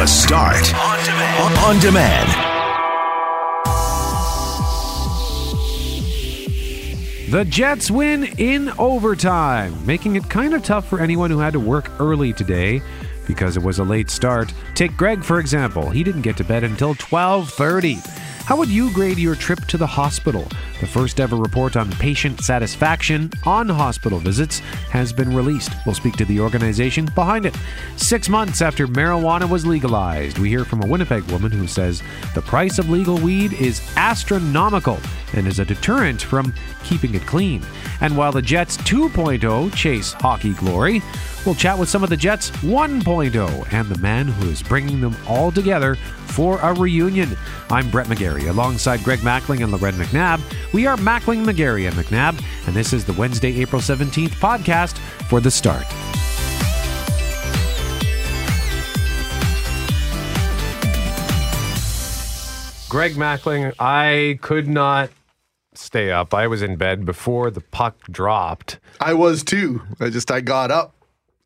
The Start on demand. On demand. The Jets win in overtime, making it kind of tough for anyone who had to work early today because it was a late start. Take Greg for example. He didn't get to bed until 12:30. How would you grade your trip to the hospital? The first ever report on patient satisfaction on hospital visits has been released. We'll speak to the organization behind it. Six months after marijuana was legalized, we hear from a Winnipeg woman who says the price of legal weed is astronomical and is a deterrent from keeping it clean. And while the Jets 2.0 chase hockey glory, we'll chat with some of the Jets 1.0 and the man who is bringing them all together for a reunion. I'm Brett McGarry alongside Greg Mackling and Loren McNabb. We are Mackling, McGarry, and McNabb, and this is the Wednesday, April 17th podcast for The Start. Greg Mackling, I could not stay up. I was in bed before the puck dropped. I was too. I just I got up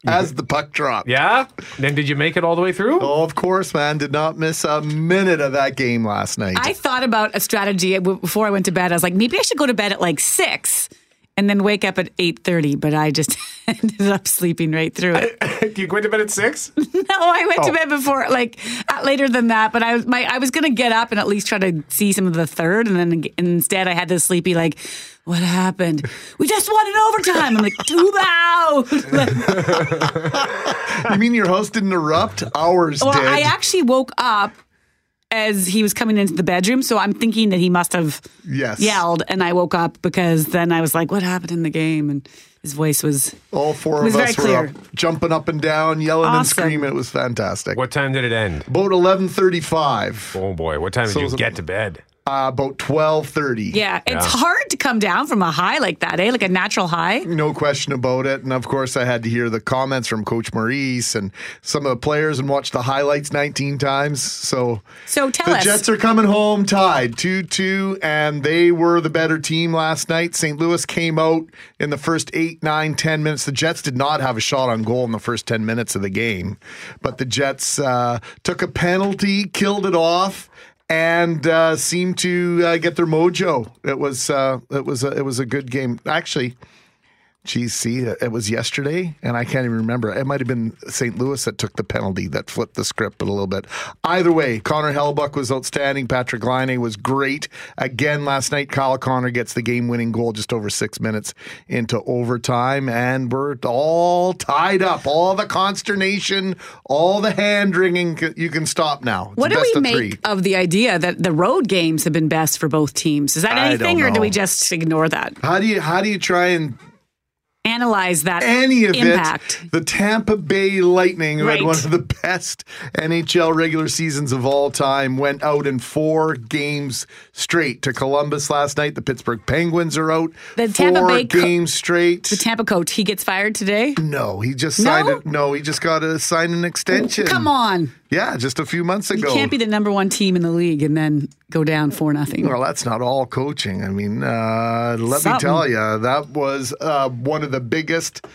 as the puck dropped. Yeah? Then did you make it all the way through? Oh, of course, man. Did not miss a minute of that game last night. I thought about a strategy before I went to bed. I was like, maybe I should go to bed at like six and then wake up at 8.30 but i just ended up sleeping right through it you went to bed at 6 no i went oh. to bed before like uh, later than that but i was my i was gonna get up and at least try to see some of the third and then instead i had this sleepy like what happened? We just won in overtime. I'm like, too loud. you mean your host didn't erupt? Hours well, did. I actually woke up as he was coming into the bedroom. So I'm thinking that he must have yes. yelled, and I woke up because then I was like, "What happened in the game?" And his voice was all four was of us were up, jumping up and down, yelling awesome. and screaming. It was fantastic. What time did it end? About eleven thirty-five. Oh boy, what time so did you get to bed? Uh, about twelve thirty. Yeah, it's yeah. hard to come down from a high like that, eh? Like a natural high. No question about it. And of course, I had to hear the comments from Coach Maurice and some of the players, and watch the highlights nineteen times. So, so tell the us, the Jets are coming home tied two two, and they were the better team last night. St. Louis came out in the first eight, nine, ten minutes. The Jets did not have a shot on goal in the first ten minutes of the game, but the Jets uh, took a penalty, killed it off and uh, seemed to uh, get their mojo. It was uh, it was a, it was a good game. Actually, Geez, see, it was yesterday, and I can't even remember. It might have been St. Louis that took the penalty that flipped the script a little bit. Either way, Connor Hellebuyck was outstanding. Patrick Laine was great. Again, last night, Kyle Connor gets the game winning goal just over six minutes into overtime, and we're all tied up. All the consternation, all the hand wringing, you can stop now. It's what do we of make three. of the idea that the road games have been best for both teams? Is that anything, or do we just ignore that? How do you how do you try and analyze that any of impact. it. The Tampa Bay Lightning, who right. had one of the best NHL regular seasons of all time, went out in four games straight to Columbus last night. The Pittsburgh Penguins are out. The four Tampa Bay games co- straight. The Tampa coach, he gets fired today? No, he just signed no? it. No, he just got to sign an extension. come on. Yeah, just a few months ago. You can't be the number one team in the league and then go down for nothing. Well, that's not all coaching. I mean, uh, let Something. me tell you, that was uh, one of the biggest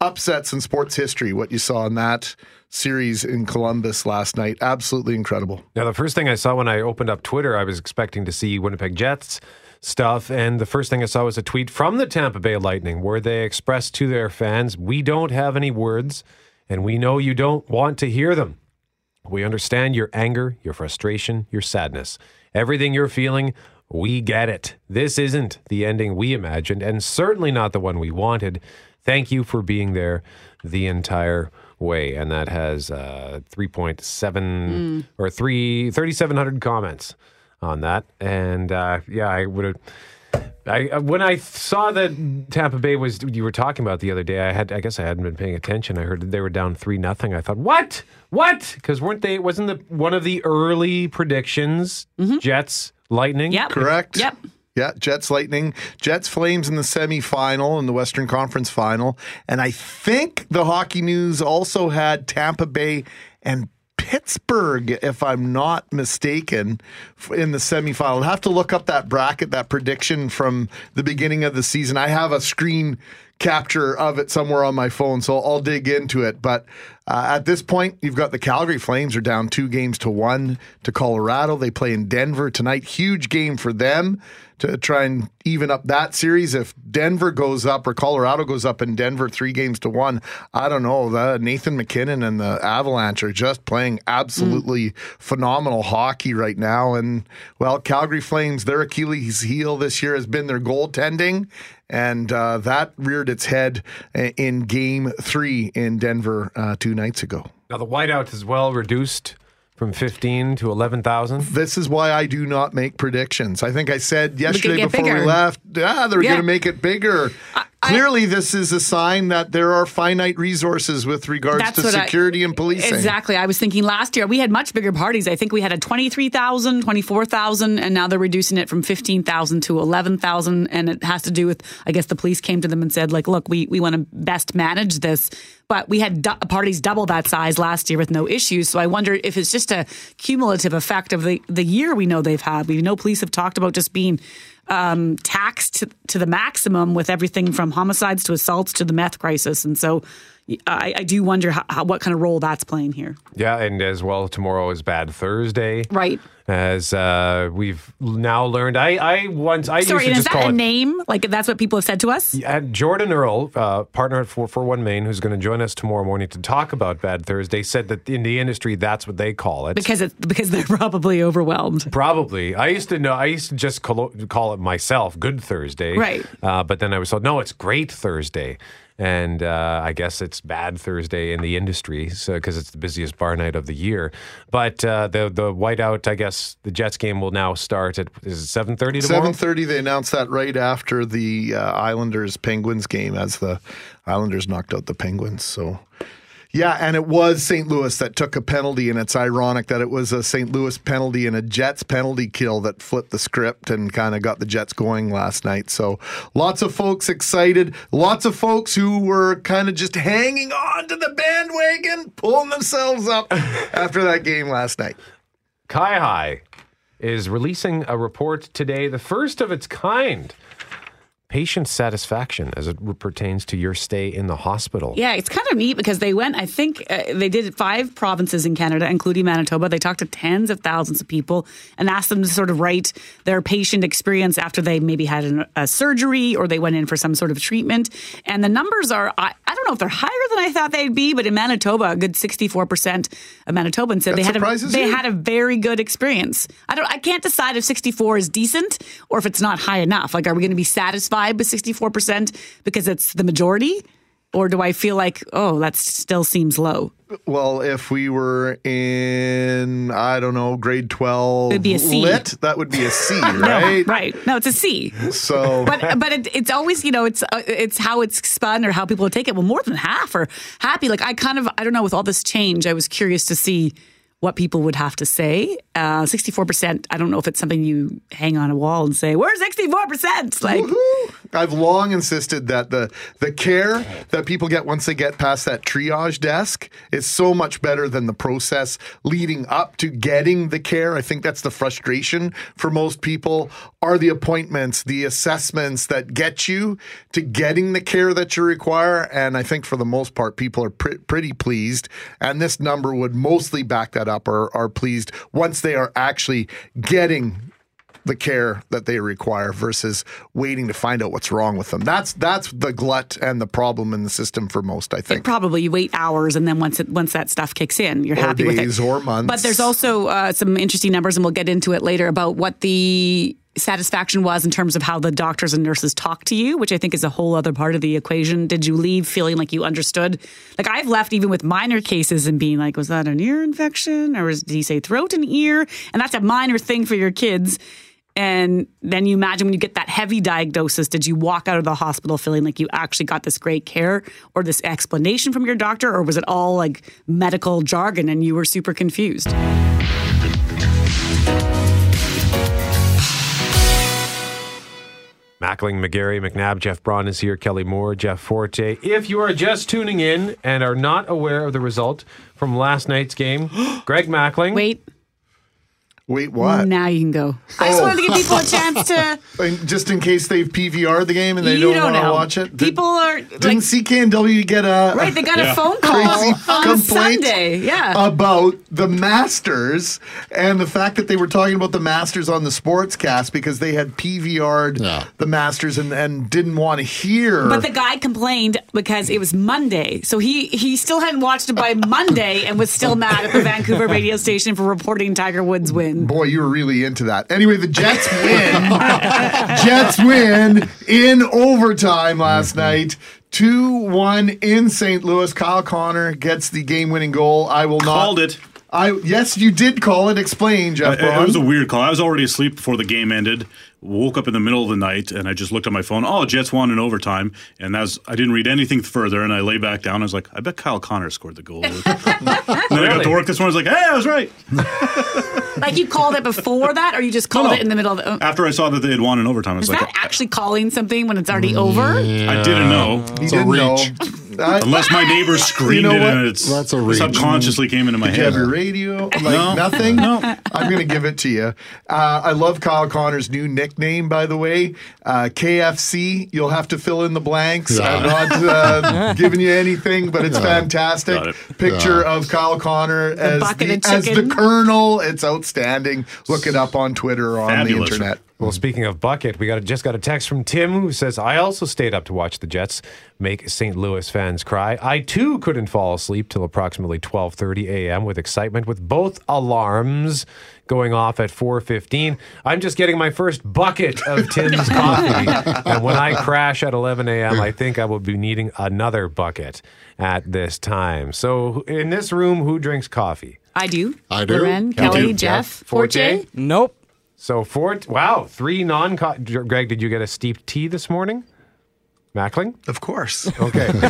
upsets in sports history. What you saw in that series in Columbus last night, absolutely incredible. Now, the first thing I saw when I opened up Twitter, I was expecting to see Winnipeg Jets stuff. And the first thing I saw was a tweet from the Tampa Bay Lightning where they expressed to their fans, We don't have any words, and we know you don't want to hear them. We understand your anger, your frustration, your sadness. Everything you're feeling, we get it. This isn't the ending we imagined, and certainly not the one we wanted. Thank you for being there the entire way. And that has uh, 3.7 mm. or 3, 3,700 comments on that. And uh, yeah, I would have. I uh, when I saw that Tampa Bay was you were talking about the other day, I had I guess I hadn't been paying attention. I heard they were down three nothing. I thought, what, what? Because weren't they? Wasn't the one of the early predictions mm-hmm. Jets Lightning? Yep, correct. Yep. Yeah, Jets Lightning, Jets Flames in the semifinal in the Western Conference final, and I think the Hockey News also had Tampa Bay and Pittsburgh, if I'm not mistaken, in the semifinal. I'll have to look up that bracket, that prediction from the beginning of the season. I have a screen capture of it somewhere on my phone, so I'll dig into it. But uh, at this point, you've got the Calgary Flames are down two games to one to Colorado. They play in Denver tonight. Huge game for them to try and even up that series. If Denver goes up or Colorado goes up in Denver three games to one, I don't know. The Nathan MacKinnon and the Avalanche are just playing absolutely phenomenal hockey right now. And well, Calgary Flames, their Achilles heel this year has been their goaltending. And uh, that reared its head in game three in Denver uh, two nights ago. Now the whiteout is well reduced from 15 to 11,000. This is why I do not make predictions. I think I said yesterday get before we left, ah, they're Yeah. going to make it bigger. Clearly, this is a sign that there are finite resources with regards to what I- security and policing. Exactly. I was thinking last year we had much bigger parties. I think we had a 23,000, 24,000, and now they're reducing it from 15,000 to 11,000. And it has to do with, I guess the police came to them and said, like, look, we, we want to best manage this. But we had du- parties double that size last year with no issues. So I wonder if it's just a cumulative effect of the, the year we know they've had. We know police have talked about just being um, taxed to, to the maximum with everything from homicides to assaults to the meth crisis. And so I, I do wonder how, how, what kind of role that's playing here. Yeah, and as well, tomorrow is Bad Thursday. Right. As uh, we've now learned, I, I once I Sorry, used to is that a it name? Like that's what people have said to us? Uh, Jordan Earl, uh, partner at 441 Maine, who's going to join us tomorrow morning to talk about Bad Thursday, said that in the industry, that's what they call it. Because it's because they're probably overwhelmed. Probably. I used to know, I used to just call, call it myself Good Thursday. Right. Uh, but then I was told, no, it's Great Thursday. And uh, I guess it's Bad Thursday in the industry because it's the busiest bar night of the year. But uh, the the whiteout, I guess the Jets game will now start at is it seven thirty tomorrow? Seven thirty. They announced that right after the uh, Islanders Penguins game, as the Islanders knocked out the Penguins. So, yeah, and it was St. Louis that took a penalty, and it's ironic that it was a St. Louis penalty and a Jets penalty kill that flipped the script and kind of got the Jets going last night. So, lots of folks excited. Lots of folks who were kind of just hanging on to the bandwagon, pulling themselves up after that game last night. CIHI is releasing a report today, the first of its kind. Patient satisfaction as it pertains to your stay in the hospital. Yeah, it's kind of neat because they went, I think uh, they did five provinces in Canada, including Manitoba. They talked to tens of thousands of people and asked them to sort of write their patient experience after they maybe had an, a surgery or they went in for some sort of treatment. And the numbers are, I, I don't know if they're higher than I thought they'd be, but in Manitoba, a good 64% of Manitobans said That they had, a, they you? had a very good experience. I don't, I can't decide if 64 is decent or if it's not high enough. Like, are we going to be satisfied with 64% because it's the majority? Or do I feel like, oh, that still seems low? Well, if we were in, I don't know, grade 12 It'd be a C. lit, that would be a C, right? Right. No, it's a C. So, But but it, it's always you know it's uh, it's how it's spun or how people take it. Well, more than half are happy. Like I kind of I don't know with all this change, I was curious to see what people would have to say. Uh, four percent. I don't know if it's something you hang on a wall and say we're sixty four percent. Like I've long insisted that the the care that people get once they get past that triage desk is so much better than the process leading up to getting the care. I think that's the frustration for most people are the appointments, the assessments that get you to getting the care that you require. And I think for the most part, people are pre- pretty pleased. And this number would mostly back that up or are pleased once they are actually getting the care that they require versus waiting to find out what's wrong with them. That's that's the glut and the problem in the system for most, I think. probably you wait hours and then once it once that stuff kicks in, you're Or happy with it. or months. But there's also uh, some interesting numbers, and we'll get into it later about what the satisfaction was in terms of how the doctors and nurses talk to you, which I think is a whole other part of the equation. Did you leave feeling like you understood? Like I've left even with minor cases and being like, was that an ear infection or was, did he say throat and ear? And that's a minor thing for your kids. And then you imagine when you get that heavy diagnosis, did you walk out of the hospital feeling like you actually got this great care or this explanation from your doctor? Or was it all like medical jargon and you were super confused? Mackling, McGarry, McNabb, Jeff Braun is here, Kelly Moore, Jeff Forte. If you are just tuning in and are not aware of the result from last night's game, Greg Mackling. Wait, Wait, what? Now you can go. I just Oh. wanted to give people a chance to. And Just in case they've PVR'd the game and they you don't, don't want to know. watch it. Did- People are didn't like, CKNW get a right. They got a Yeah. phone call crazy on complaint Sunday. Yeah. about the Masters and the fact that they were talking about the Masters on the Sportscast because they had PVR'd Yeah. the Masters and, and didn't want to hear. But the guy complained because it was Monday. So he, he still hadn't watched it by Monday and was still mad at the Vancouver radio station for reporting Tiger Woods' win. Boy, you were really into that. Anyway, the Jets win. Jets win in overtime last mm-hmm. night. 2 1 in St. Louis. Kyle Connor gets the game winning goal. I will not. Called it. I Yes, you did call it. Explain, Jeff. Uh, it, it was a weird call. I was already asleep before the game ended. Woke up in the middle of the night and I just looked at my phone. Oh, Jets won in overtime, and that's I didn't read anything further. And I lay back down. I was like, I bet Kyle Connor scored the goal. and then I got to work this morning. I was like, Hey, I was right. Like you called it before that, or you just called No, no. it in the middle of the. After I saw that they had won in overtime, I was Is like, that actually calling something when it's already over? I didn't know. He It's a didn't know. reach. I- Unless my neighbor screamed know it what? and it's That's a reach. subconsciously came into my Did you head. have your radio? Like No. nothing? No. I'm going to give it to you. Uh, I love Kyle Connor's new nickname, by the way. Uh, KFC. You'll have to fill in the blanks. Yeah. I'm not uh, giving you anything, but it's fantastic. It. Picture of Kyle Connor as bucket the, as the. Colonel. It's outstanding. Look it up on Twitter or on Fabulous. the internet. Well, speaking of bucket, we got a, just got a text from Tim who says, "I also stayed up to watch the Jets make St. Louis fans cry. I too couldn't fall asleep till approximately 12:30 a.m. with excitement, with both alarms going off at 4:15. I'm just getting my first bucket of Tim's coffee, and when I crash at 11 a.m., I think I will be needing another bucket at this time. So, in this room, who drinks coffee? I do. I do. Loren, Kelly, Kelly, Jeff, Jeff, Forte. Nope. So four. Wow, three non. Greg, did you get a steeped tea this morning? Mackling. Of course. Okay.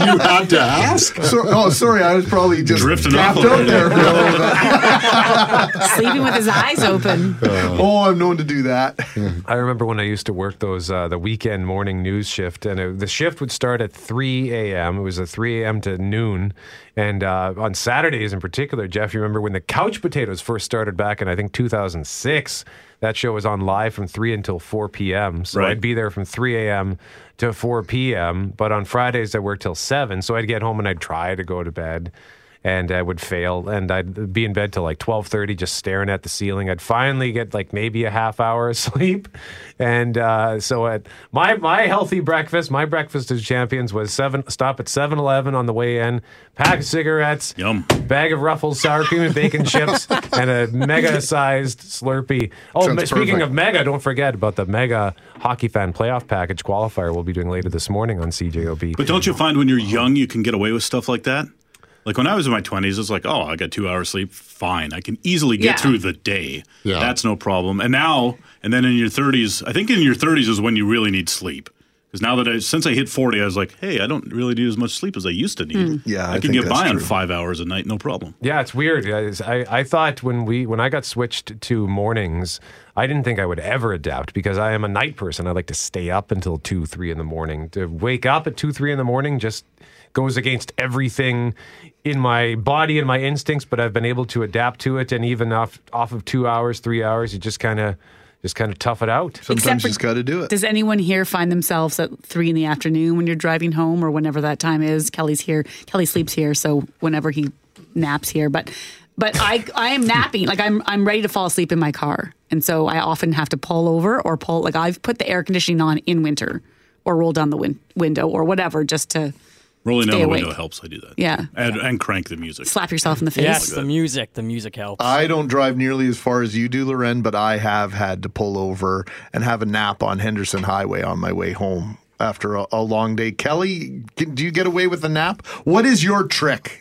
You had to ask. So, oh, sorry. I was probably just Drifting off a out bit. there for a little bit. Sleeping with his eyes open. Oh, I'm known to do that. I remember when I used to work those uh, the weekend morning news shift, and it, the shift would start at 3 a.m. It was a 3 a.m. to noon, and uh, on Saturdays in particular, Jeff, you remember when the Couch Potatoes first started back in I think 2006. That show was on live from 3 until 4 p.m. So Right. I'd be there from 3 a.m. to 4 p.m. But on Fridays I worked till 7, so I'd get home and I'd try to go to bed. And I would fail, and I'd be in bed till like twelve thirty, just staring at the ceiling. I'd finally get like maybe a half hour of sleep, and uh, so at my my healthy breakfast, my breakfast as champions was seven. Stop at 7-Eleven on the way in, pack of cigarettes, Yum. bag of Ruffles sour cream and bacon chips, and a mega-sized Slurpee. Oh, Sounds speaking perfect. of mega, don't forget about the mega hockey fan playoff package qualifier we'll be doing later this morning on CJOB. But don't you find when you're young, you can get away with stuff like that? Like when I was in my 20s, it's like, oh, I got two hours sleep. Fine. I can easily get Yeah. through the day. Yeah. That's no problem. And now, and then in your 30s, I think in your 30s is when you really need sleep. Because now that I, since I hit 40, I was like, hey, I don't really need as much sleep as I used to need. Hmm. Yeah, I, I can get that's by on five hours a night, no problem. Yeah, it's weird. I, I thought when we when I got switched to mornings, I didn't think I would ever adapt because I am a night person. I like to stay up until two, three in the morning. To wake up at two, three in the morning just goes against everything in my body and my instincts. But I've been able to adapt to it, and even off off of two hours, three hours, you just kind of just kind of tough it out. Sometimes Except you for- just got to do it. Does anyone here find themselves at three in the afternoon when you're driving home or whenever that time is? Kelly's here. Kelly sleeps here, so whenever he naps here. But but I I am napping. Like I'm I'm ready to fall asleep in my car. And so I often have to pull over or pull like I've put the air conditioning on in winter or roll down the win- window or whatever just to Rolling Stay down the awake. window helps. I do that. Yeah. And, and crank the music. slap yourself in the face. Yes, the music. The music helps. I don't drive nearly as far as you do, Loren, but I have had to pull over and have a nap on Henderson Highway on my way home after a, a long day. Kelly, can- do you get away with a nap? What is your trick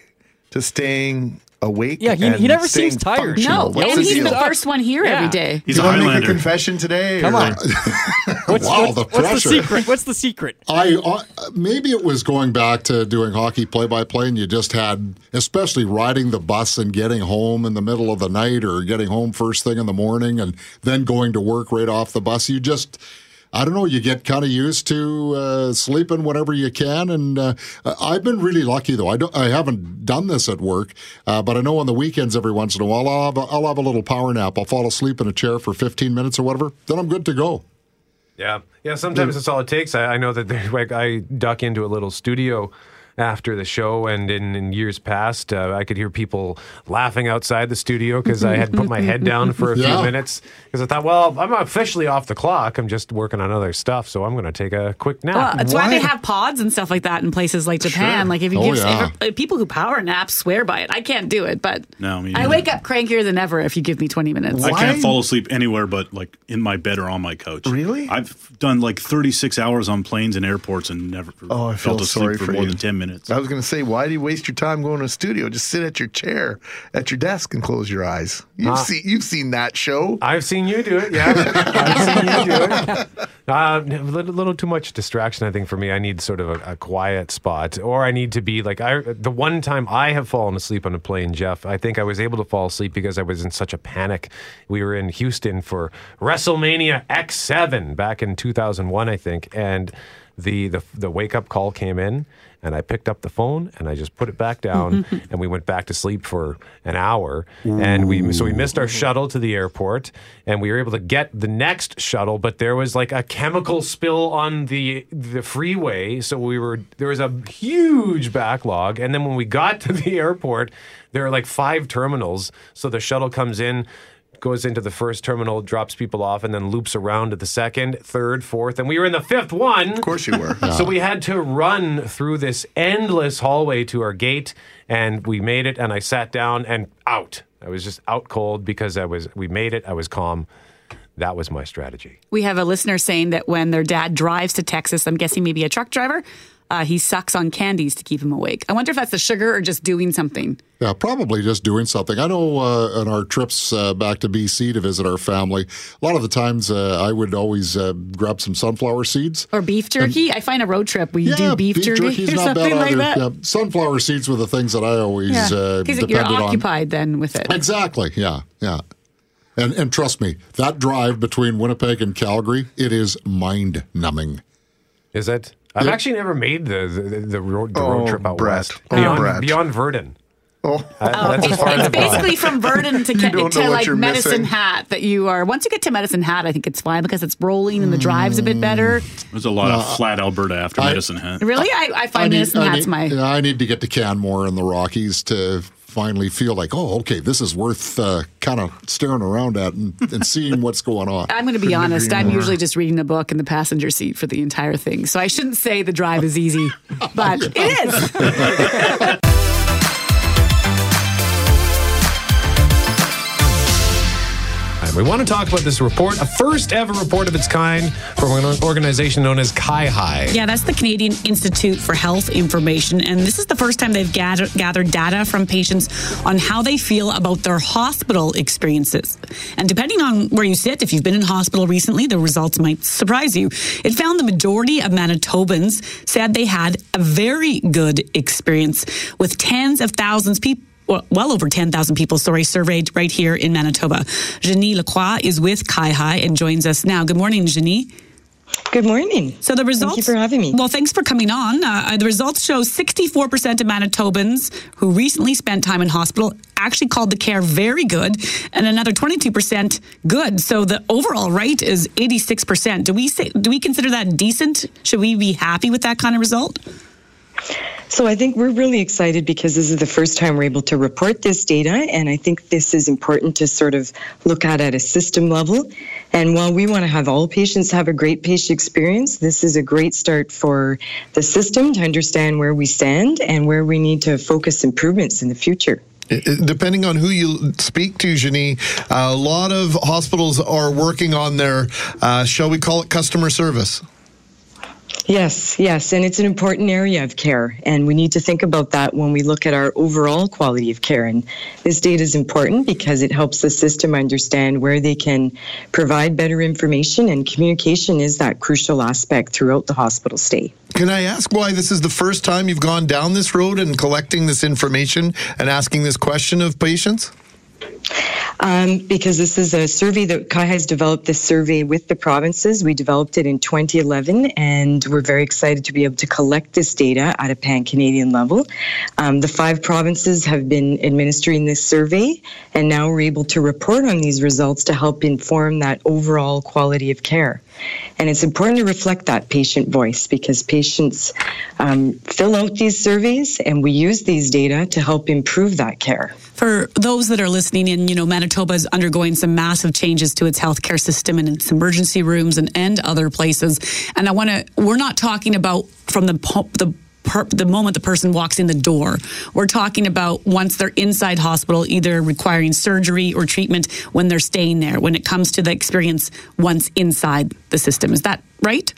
to staying awake? Yeah, he- and he never staying seems tired. No, What's and the he's deal? the first one here Yeah. every day. He's Do a you want to make a confession today? Come or- on. What's, Wow, what's, the what's the pressure. secret? What's the secret? I uh, maybe it was going back to doing hockey play-by-play, and you just had, especially riding the bus and getting home in the middle of the night, or getting home first thing in the morning, and then going to work right off the bus. You just, I don't know. You get kind of used to uh, sleeping whenever you can, and uh, I've been really lucky though. I don't, I haven't done this at work, uh, but I know on the weekends every once in a while I'll have a, I'll have a little power nap. I'll fall asleep in a chair for 15 minutes or whatever. Then I'm good to go. Yeah, yeah. Sometimes that's all it takes. I, I know that like I duck into a little studio after the show, and in, in years past, uh, I could hear people laughing outside the studio because I had put my head down for a Yeah. few minutes because I thought, well, I'm officially off the clock. I'm just working on other stuff, so I'm going to take a quick nap. Well, it's why? they have pods and stuff like that in places like Japan. Like if you Oh, give yeah. if- people who power nap swear by it. I can't do it, but No, me I wake up crankier than ever if you give me 20 minutes. I can't fall asleep anywhere but like in my bed or on my couch. Really? I've done like 36 hours on planes and airports and never Oh, I feel felt asleep sorry for, for more you. than 10 minutes. I was going to say, why do you waste your time going to a studio? Just sit at your chair, at your desk, and close your eyes. You've seen you've seen that show. I've seen you do it. Yeah, I've seen you do it. Uh, a little, little too much distraction, I think, for me. I need sort of a, a quiet spot, or I need to be like I. The one time I have fallen asleep on a plane, Jeff, I think I was able to fall asleep because I was in such a panic. We were in Houston for WrestleMania X7 back in 2001, I think, and the the, the wake up call came in. And I picked up the phone and I just put it back down, and we went back to sleep for an hour. And we so we missed our shuttle to the airport, and we were able to get the next shuttle, but there was like a chemical spill on the the freeway, so we were there was a huge backlog. And then when we got to the airport, there are like five terminals, so the shuttle comes in goes into the first terminal, drops people off, and then loops around to the second, third, fourth, and we were in the fifth one. Of course you were. So we had to run through this endless hallway to our gate, and we made it. And I sat down and out. I was just out cold because I was. We made it. I was calm. That was my strategy. We have a listener saying that when their dad drives to Texas, I'm guessing maybe a truck driver, uh, he sucks on candies to keep him awake. I wonder if that's the sugar or just doing something. Yeah, probably just doing something. I know uh, on our trips uh, back to BC to visit our family, a lot of the times uh, I would always uh, grab some sunflower seeds. Or beef jerky. I find a road trip where you do beef, jerky jerky's or not something bad like either. that. Yeah, sunflower seeds were the things that I always uh, Because depended you're on. occupied then with it. Exactly. Yeah. Yeah. And and trust me, that drive between Winnipeg and Calgary, it is mind numbing. Is it? I've actually never made the the, the, road, the Oh, road trip out Brett. west Oh, beyond Brett. beyond Virden. Oh, Uh, that's as far It's I've gone. basically from Virden to, Ke- to like Medicine missing. Hat that you are. Once you get to Medicine Hat, I think it's fine because it's rolling and the drive's a bit better. There's a lot of flat Alberta after I- Medicine Hat. Really, I, I find Medicine I Hat's need, my. I need to get to Canmore in the Rockies to finally feel like, oh, okay, this is worth uh, kind of staring around at and, and seeing what's going on. I'm going to be Couldn't honest. I'm more. usually just reading a book in the passenger seat for the entire thing, so I shouldn't say the drive is easy, but it is. we want to talk about this report, a first ever report of its kind from an organization known as High. Yeah, that's the Canadian Institute for Health Information. And this is the first time they've gathered, gathered data from patients on how they feel about their hospital experiences. And depending on where you sit, if you've been in hospital recently, the results might surprise you. It found the majority of Manitobans said they had a very good experience with tens of thousands people well, well over 10,000 people, sorry, surveyed right here in Manitoba. Janie Lacroix is with CIHI and joins us now. Good morning, Janie. Good morning. So the results. Thank you for having me. Well, thanks for coming on. Uh, the results show 64% of Manitobans who recently spent time in hospital actually called the care very good, and another 22% good. So the overall rate is 86%. Do we say? Do we consider that decent? Should we be happy with that kind of result? So I think we're really excited because this is the first time we're able to report this data, and I think this is important to sort of look at at a system level. And while we want to have all patients have a great patient experience, this is a great start for the system to understand where we stand and where we need to focus improvements in the future. Depending on who you speak to, Janie, a lot of hospitals are working on their, uh, shall we call it customer service? Yes, yes, and it's an important area of care, and we need to think about that when we look at our overall quality of care. And this data is important because it helps the system understand where they can provide better information, and communication is that crucial aspect throughout the hospital stay. Can I ask why this is the first time you've gone down this road and collecting this information and asking this question of patients? Um, because this is a survey that Kai has developed this survey with the provinces. We developed it in 2011, and we're very excited to be able to collect this data at a pan Canadian level. Um, the five provinces have been administering this survey, and now we're able to report on these results to help inform that overall quality of care. And it's important to reflect that patient voice because patients um, fill out these surveys, and we use these data to help improve that care. For those that are listening in, you know, Manitoba is undergoing some massive changes to its healthcare system and its emergency rooms and, and other places. And I want to, we're not talking about from the, the per, the moment the person walks in the door. We're talking about once they're inside hospital, either requiring surgery or treatment when they're staying there, when it comes to the experience once inside the system. Is that right?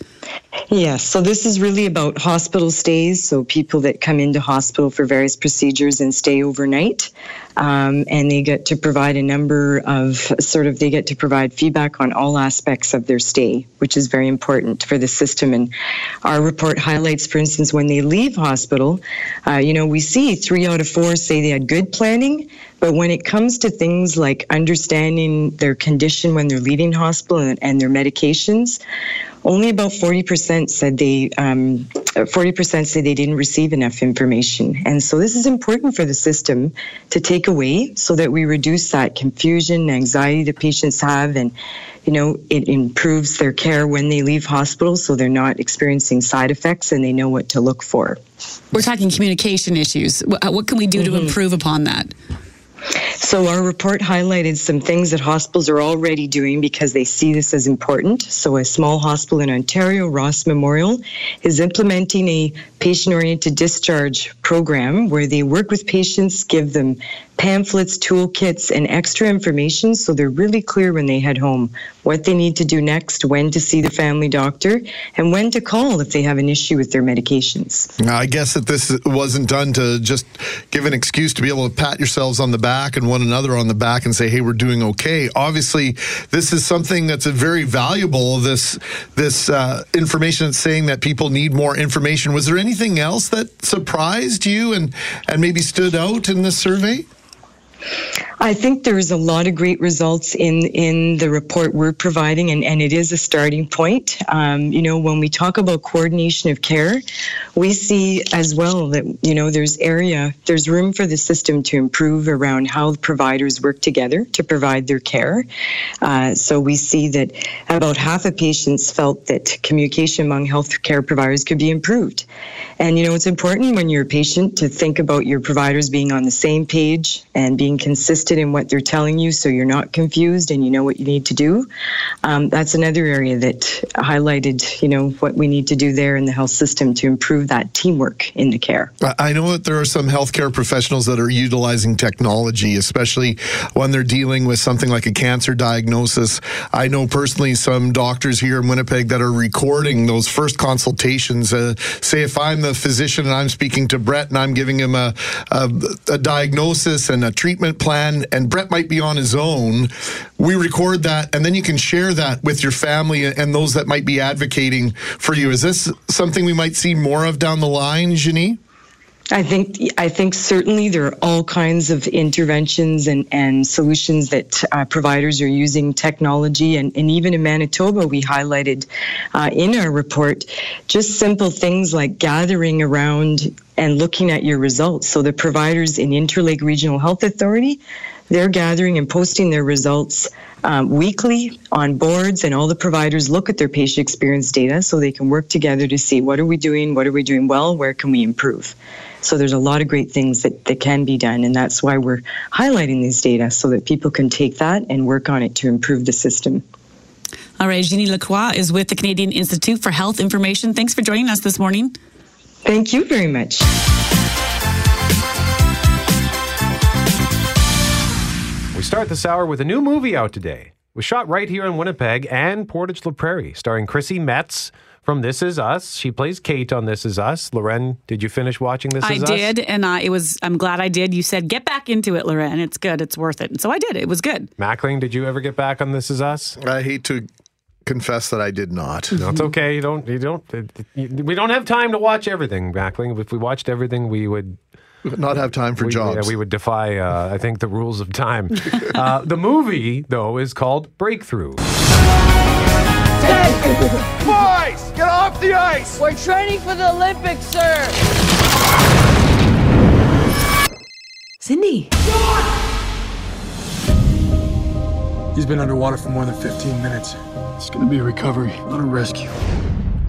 Yes, so this is really about hospital stays. So people that come into hospital for various procedures and stay overnight. Um, and they get to provide a number of sort of, they get to provide feedback on all aspects of their stay, which is very important for the system. And our report highlights, for instance, when they leave hospital, uh, you know, we see three out of four say they had good planning. But when it comes to things like understanding their condition when they're leaving hospital and, and their medications, only about 40% said they um, 40% said they didn't receive enough information and so this is important for the system to take away so that we reduce that confusion anxiety that patients have and you know it improves their care when they leave hospital so they're not experiencing side effects and they know what to look for We're talking communication issues. What, what can we do to improve upon that? So our report highlighted some things that hospitals are already doing because they see this as important. So a small hospital in Ontario, Ross Memorial, is implementing a patient-oriented discharge program where they work with patients, give them pamphlets, toolkits, and extra information so they're really clear when they head home what they need to do next, when to see the family doctor, and when to call if they have an issue with their medications. I guess that this wasn't done to just give an excuse to be able to pat yourselves on the back and one another on the back and say, "Hey, we're doing okay." Obviously, this is something that's a very valuable. This this uh, information that's saying that people need more information. Was there anything else that surprised you and and maybe stood out in this survey? I think there's a lot of great results in in the report we're providing, and, and it is a starting point. Um, you know, when we talk about coordination of care, we see as well that you know there's area, there's room for the system to improve around how providers work together to provide their care. Uh, so we see that about half of patients felt that communication among healthcare providers could be improved. And you know, it's important when you're a patient to think about your providers being on the same page and being consistent in what they're telling you so you're not confused and you know what you need to do. Um, that's another area that highlighted, you know, what we need to do there in the health system to improve that teamwork in the care. I- I know that there are some healthcare professionals that are utilizing technology, especially when they're dealing with something like a cancer diagnosis. I know personally some doctors here in Winnipeg that are recording those first consultations. Uh, say if I'm the physician and I'm speaking to Brett and I'm giving him a, a, a diagnosis and a treatment plan, and Brett might be on his own, we record that and then you can share that with your family and those that might be advocating for you. Is this something we might see more of down the line, Janie? I think I think certainly there are all kinds of interventions and, and solutions that uh, providers are using technology and, and even in Manitoba we highlighted uh, in our report just simple things like gathering around and looking at your results. So the providers in Interlake Regional Health Authority they're gathering and posting their results um, weekly on boards, and all the providers look at their patient experience data so they can work together to see what are we doing, what are we doing well, where can we improve. So there's a lot of great things that, that can be done, and that's why we're highlighting these data so that people can take that and work on it to improve the system. All right, Jeannie Lacroix is with the Canadian Institute for Health Information. Thanks for joining us this morning. Thank you very much. We start this hour with a new movie out today. It was shot right here in Winnipeg and Portage La Prairie, starring Chrissy Metz from This Is Us. She plays Kate on This Is Us. Loren, did you finish watching This I Is Us? I did, and I, it was. I'm glad I did. You said get back into it, Loren. It's good. It's worth it. And so I did. It was good. Mackling, did you ever get back on This Is Us? I hate to confess that I did not. No, it's okay. You don't. You don't. it- it- we don't have time to watch everything, Mackling. If we watched everything, we would Not have time for we, jobs. yeah, we would defy, uh, I think, the rules of time. uh, the movie, though, is called Breakthrough. Boys, get off the ice! We're training for the Olympics, sir! Cindy. He's been underwater for more than 15 minutes. It's gonna be a recovery, not a rescue.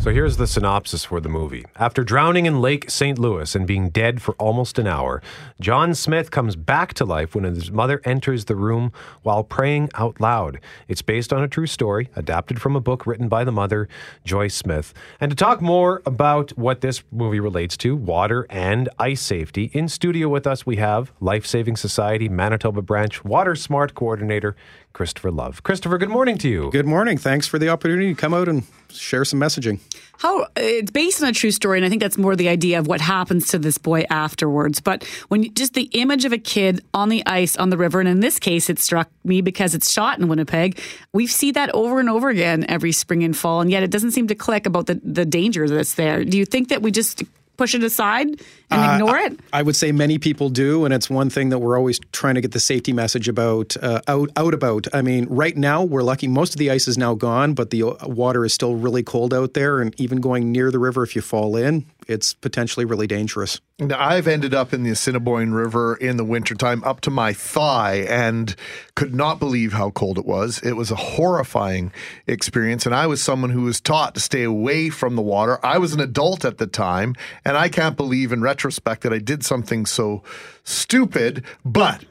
So here's the synopsis for the movie. After drowning in Lake St. Louis and being dead for almost an hour, John Smith comes back to life when his mother enters the room while praying out loud. It's based on a true story, adapted from a book written by the mother, Joyce Smith. And to talk more about what this movie relates to, water and ice safety, in studio with us we have Life Saving Society Manitoba Branch Water Smart Coordinator Christopher Love. Christopher, good morning to you. Good morning. Thanks for the opportunity to come out and share some messaging. How it's based on a true story, and I think that's more the idea of what happens to this boy afterwards. But when you, just the image of a kid on the ice on the river, and in this case, it struck me because it's shot in Winnipeg. We see that over and over again every spring and fall, and yet it doesn't seem to click about the the danger that's there. Do you think that we just push it aside and Uh, ignore it? I would say many people do, and it's one thing that we're always trying to get the safety message about uh, out out about. I mean, right now we're lucky; most of the ice is now gone, but the uh, water is still really cold out there, and even going near the river, if you fall in, it's potentially really dangerous. Now, I've ended up in the Assiniboine River in the wintertime up to my thigh and could not believe how cold it was. It was a horrifying experience. And I was someone who was taught to stay away from the water. I was an adult at the time. And I can't believe in retrospect that I did something so stupid. But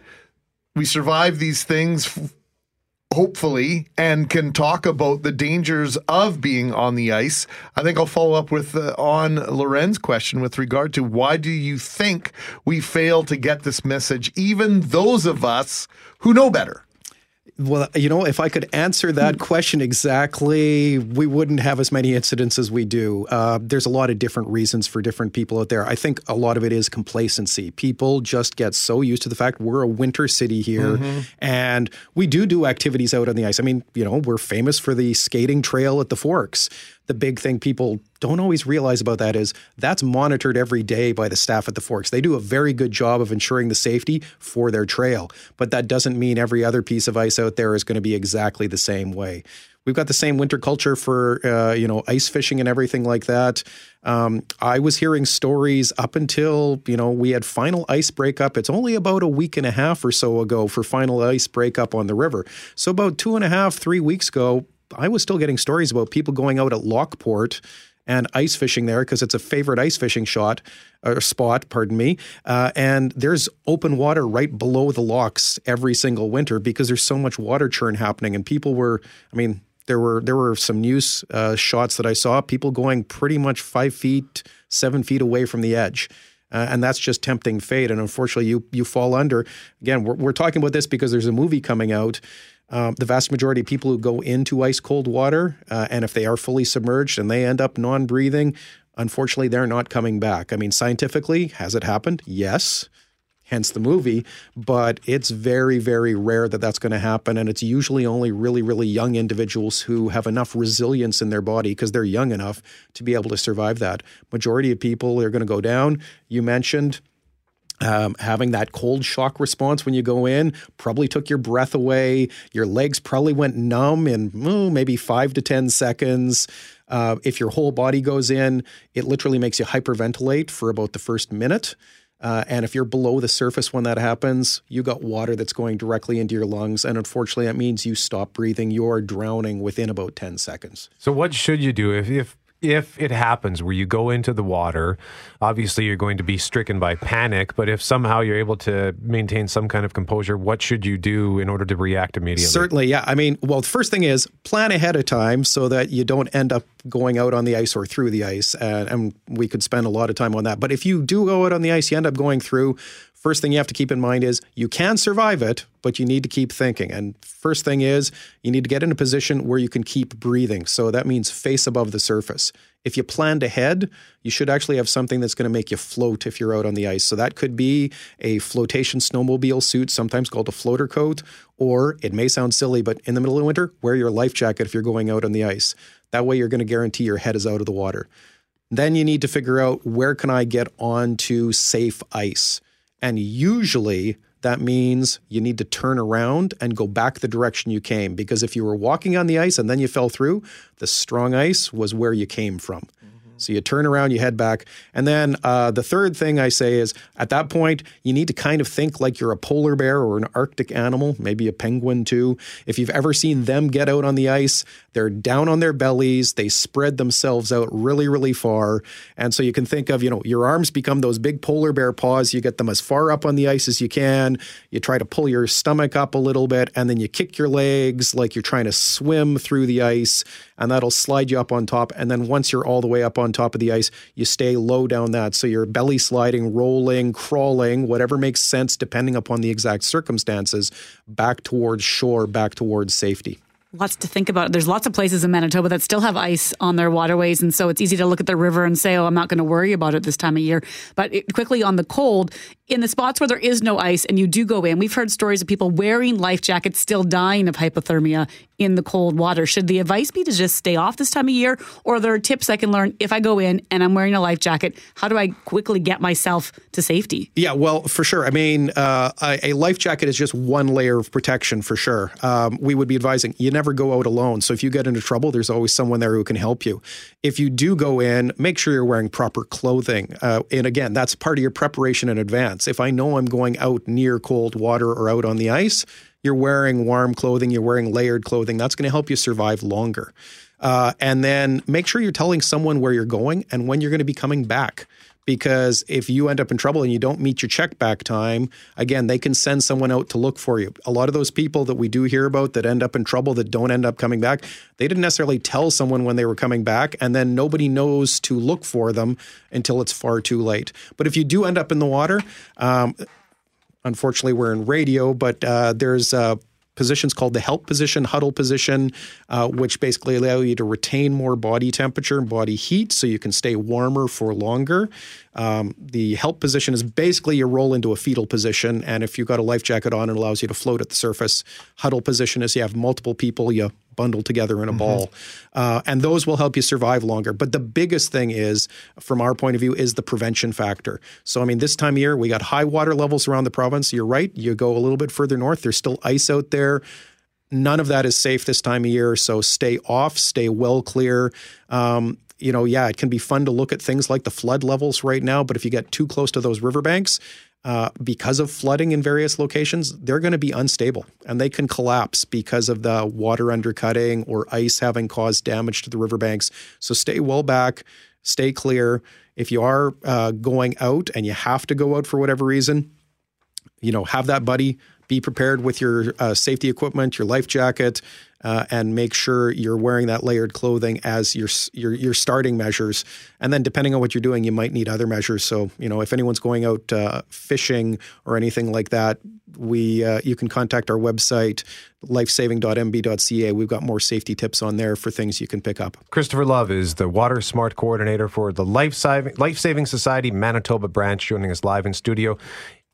we survived these things. f- Hopefully, and can talk about the dangers of being on the ice. I think I'll follow up with uh, on Loren's question with regard to why do you think we fail to get this message, even those of us who know better? Well, you know, if I could answer that question exactly, we wouldn't have as many incidents as we do. Uh, there's a lot of different reasons for different people out there. I think a lot of it is complacency. People just get so used to the fact we're a winter city here Mhm. and we do do activities out on the ice. I mean, you know, we're famous for the skating trail at the Forks. The big thing people don't always realize about that is that's monitored every day by the staff at the Forks. They do a very good job of ensuring the safety for their trail, but that doesn't mean every other piece of ice out there is going to be exactly the same way. We've got the same winter culture for uh, you know ice fishing and everything like that. Um, I was hearing stories up until you know we had final ice breakup. It's only about a week and a half or so ago for final ice breakup on the river. So about two and a half, three weeks ago, I was still getting stories about people going out at Lockport and ice fishing there because it's a favorite ice fishing shot or spot, pardon me. Uh, and there's open water right below the locks every single winter because there's so much water churn happening. And people were, I mean, there were there were some news uh, shots that I saw. People going pretty much five feet, seven feet away from the edge. Uh, and that's just tempting fate. And unfortunately, you you fall under. Again, we're, we're talking about this because there's a movie coming out. Um, the vast majority of people who go into ice cold water, uh, and if they are fully submerged and they end up non breathing, unfortunately, they're not coming back. I mean, scientifically, has it happened? Yes. Hence the movie, but it's very, very rare that that's going to happen. And it's usually only really, really young individuals who have enough resilience in their body because they're young enough to be able to survive that. Majority of people are going to go down. You mentioned um, having that cold shock response when you go in probably took your breath away. Your legs probably went numb in oh, maybe five to 10 seconds. Uh, if your whole body goes in, it literally makes you hyperventilate for about the first minute. Uh, and if you're below the surface when that happens, you got water that's going directly into your lungs. And unfortunately, that means you stop breathing. You're drowning within about 10 seconds. So what should you do if if if it happens where you go into the water? Obviously, you're going to be stricken by panic. But if somehow you're able to maintain some kind of composure, what should you do in order to react immediately? Certainly, yeah. I mean, well, the first thing is plan ahead of time so that you don't end up going out on the ice or through the ice. Uh, and we could spend a lot of time on that. But if you do go out on the ice, you end up going through. First thing you have to keep in mind is you can survive it, but you need to keep thinking. And first thing is you need to get in a position where you can keep breathing. So that means face above the surface. If you planned ahead, you should actually have something that's going to make you float if you're out on the ice. So that could be a flotation snowmobile suit, sometimes called a floater coat, or it may sound silly, but in the middle of winter, wear your life jacket if you're going out on the ice. That way you're going to guarantee your head is out of the water. Then you need to figure out where can I get onto safe ice? And usually that means you need to turn around and go back the direction you came. Because if you were walking on the ice and then you fell through, the strong ice was where you came from. Mm-hmm. So you turn around, you head back. And then uh, the third thing I say is at that point, you need to kind of think like you're a polar bear or an Arctic animal, maybe a penguin too. If you've ever seen them get out on the ice, they're down on their bellies, they spread themselves out really, really far. And so you can think of, you know, your arms become those big polar bear paws. You get them as far up on the ice as you can. You try to pull your stomach up a little bit, and then you kick your legs like you're trying to swim through the ice, and that'll slide you up on top. And then once you're all the way up on top of the ice, you stay low down that. So you're belly sliding, rolling, crawling, whatever makes sense depending upon the exact circumstances, back towards shore, back towards safety. Lots to think about. There's lots of places in Manitoba that still have ice on their waterways, and so it's easy to look at the river and say, "Oh, I'm not going to worry about it this time of year." But it, quickly on the cold, in the spots where there is no ice and you do go in, we've heard stories of people wearing life jackets still dying of hypothermia in the cold water. Should the advice be to just stay off this time of year, or are there tips I can learn if I go in and I'm wearing a life jacket? How do I quickly get myself to safety? Yeah, well, for sure. I mean, uh, a, life jacket is just one layer of protection for sure. Um, we would be advising you never go out alone. So if you get into trouble, there's always someone there who can help you. If you do go in, make sure you're wearing proper clothing. Uh, and again, that's part of your preparation in advance. If I know I'm going out near cold water or out on the ice, you're wearing warm clothing, you're wearing layered clothing. That's going to help you survive longer. Uh, and then make sure you're telling someone where you're going and when you're going to be coming back. Because if you end up in trouble and you don't meet your check back time, again, they can send someone out to look for you. A lot of those people that we do hear about that end up in trouble that don't end up coming back, they didn't necessarily tell someone when they were coming back, and then nobody knows to look for them until it's far too late. But if you do end up in the water, um, unfortunately, we're in radio, but uh, there's uh, positions called the help position, huddle position, uh, which basically allow you to retain more body temperature and body heat so you can stay warmer for longer. Um, the help position is basically you roll into a fetal position, and if you've got a life jacket on, it allows you to float at the surface. Huddle position is you have multiple people, you bundle together in a ball, uh, and those will help you survive longer. But the biggest thing is, from our point of view, is the prevention factor. So, I mean, this time of year we got high water levels around the province. You're right. You go a little bit further north, there's still ice out there. None of that is safe this time of year. So stay off, stay well clear. Um, you know, yeah, it can be fun to look at things like the flood levels right now, but if you get too close to those riverbanks, uh, because of flooding in various locations, they're going to be unstable and they can collapse because of the water undercutting or ice having caused damage to the riverbanks. So stay well back, stay clear. If you are uh, going out and you have to go out for whatever reason, you know, have that buddy. Be prepared with your uh, safety equipment, your life jacket, uh, and make sure you're wearing that layered clothing as your, your your starting measures. And then, depending on what you're doing, you might need other measures. So, you know, if anyone's going out uh, fishing or anything like that, we uh, you can contact our website lifesaving.mb.ca. We've got more safety tips on there for things you can pick up. Christopher Love is the Water Smart Coordinator for the Life Saving, Life Saving Society Manitoba branch, joining us live in studio.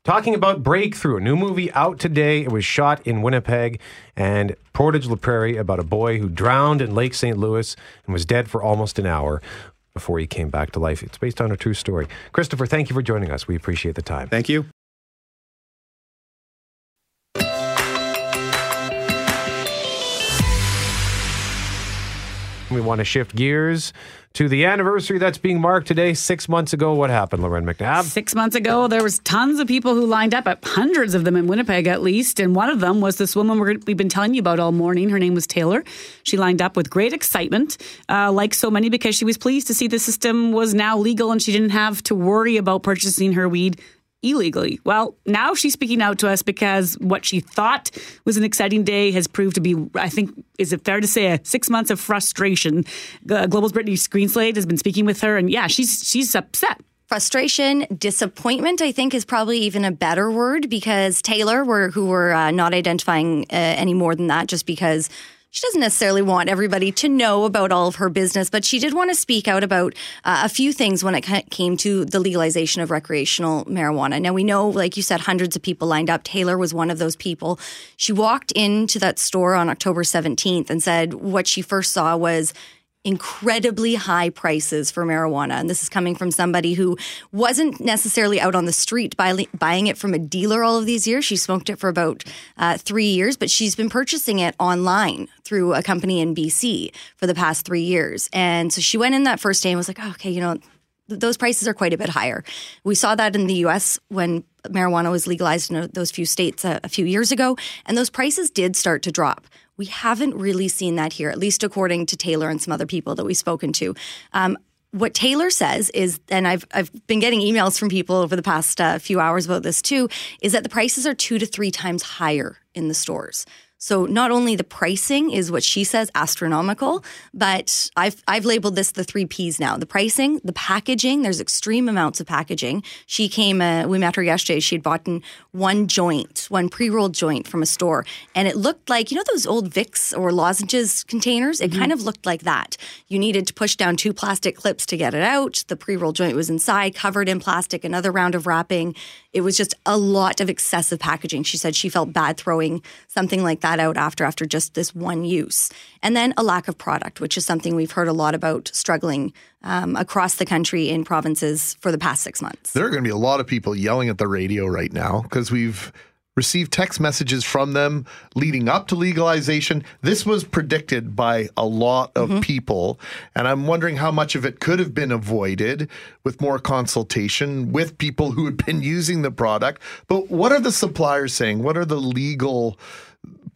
Talking about Breakthrough, a new movie out today. It was shot in Winnipeg and Portage La Prairie about a boy who drowned in Lake St. Louis and was dead for almost an hour before he came back to life. It's based on a true story. Christopher, thank you for joining us. We appreciate the time. Thank you. We want to shift gears to the anniversary that's being marked today. Six months ago, what happened, Lauren McNabb? Six months ago, there was tons of people who lined up, hundreds of them in Winnipeg at least, and one of them was this woman we've been telling you about all morning. Her name was Taylor. She lined up with great excitement, uh, like so many, because she was pleased to see the system was now legal and she didn't have to worry about purchasing her weed illegally. Well, now she's speaking out to us because what she thought was an exciting day has proved to be, I think, is it fair to say, a six months of frustration. Uh, Global's Brittany Greenslade has been speaking with her, and yeah, she's she's upset. Frustration, disappointment, I think is probably even a better word because Taylor, were, who we're uh, not identifying uh, any more than that just because she doesn't necessarily want everybody to know about all of her business, but she did want to speak out about uh, a few things when it came to the legalization of recreational marijuana. Now, we know, like you said, hundreds of people lined up. Taylor was one of those people. She walked into that store on October 17th and said what she first saw was incredibly high prices for marijuana. And this is coming from somebody who wasn't necessarily out on the street buy, buying it from a dealer all of these years. She smoked it for about uh, three years, but she's been purchasing it online through a company in BC for the past three years. And so she went in that first day and was like, oh, okay, you know, th- those prices are quite a bit higher. We saw that in the US when marijuana was legalized in those few states a, a few years ago, and those prices did start to drop. We haven't really seen that here, at least according to Taylor and some other people that we've spoken to. Um, what Taylor says is, and I've I've been getting emails from people over the past uh, few hours about this too, is that the prices are two to three times higher in the stores. So not only the pricing is what she says astronomical, but I've I've labeled this the three P's now: the pricing, the packaging. There's extreme amounts of packaging. She came. Uh, we met her yesterday. She had bought one joint, one pre-rolled joint from a store, and it looked like you know those old Vicks or lozenges containers. It mm-hmm. kind of looked like that. You needed to push down two plastic clips to get it out. The pre-rolled joint was inside, covered in plastic. Another round of wrapping. It was just a lot of excessive packaging. She said she felt bad throwing something like that out after after just this one use. And then a lack of product, which is something we've heard a lot about struggling um, across the country in provinces for the past six months. There are going to be a lot of people yelling at the radio right now because we've received text messages from them leading up to legalization. This was predicted by a lot of mm-hmm. people. And I'm wondering how much of it could have been avoided with more consultation with people who had been using the product. But what are the suppliers saying? What are the legal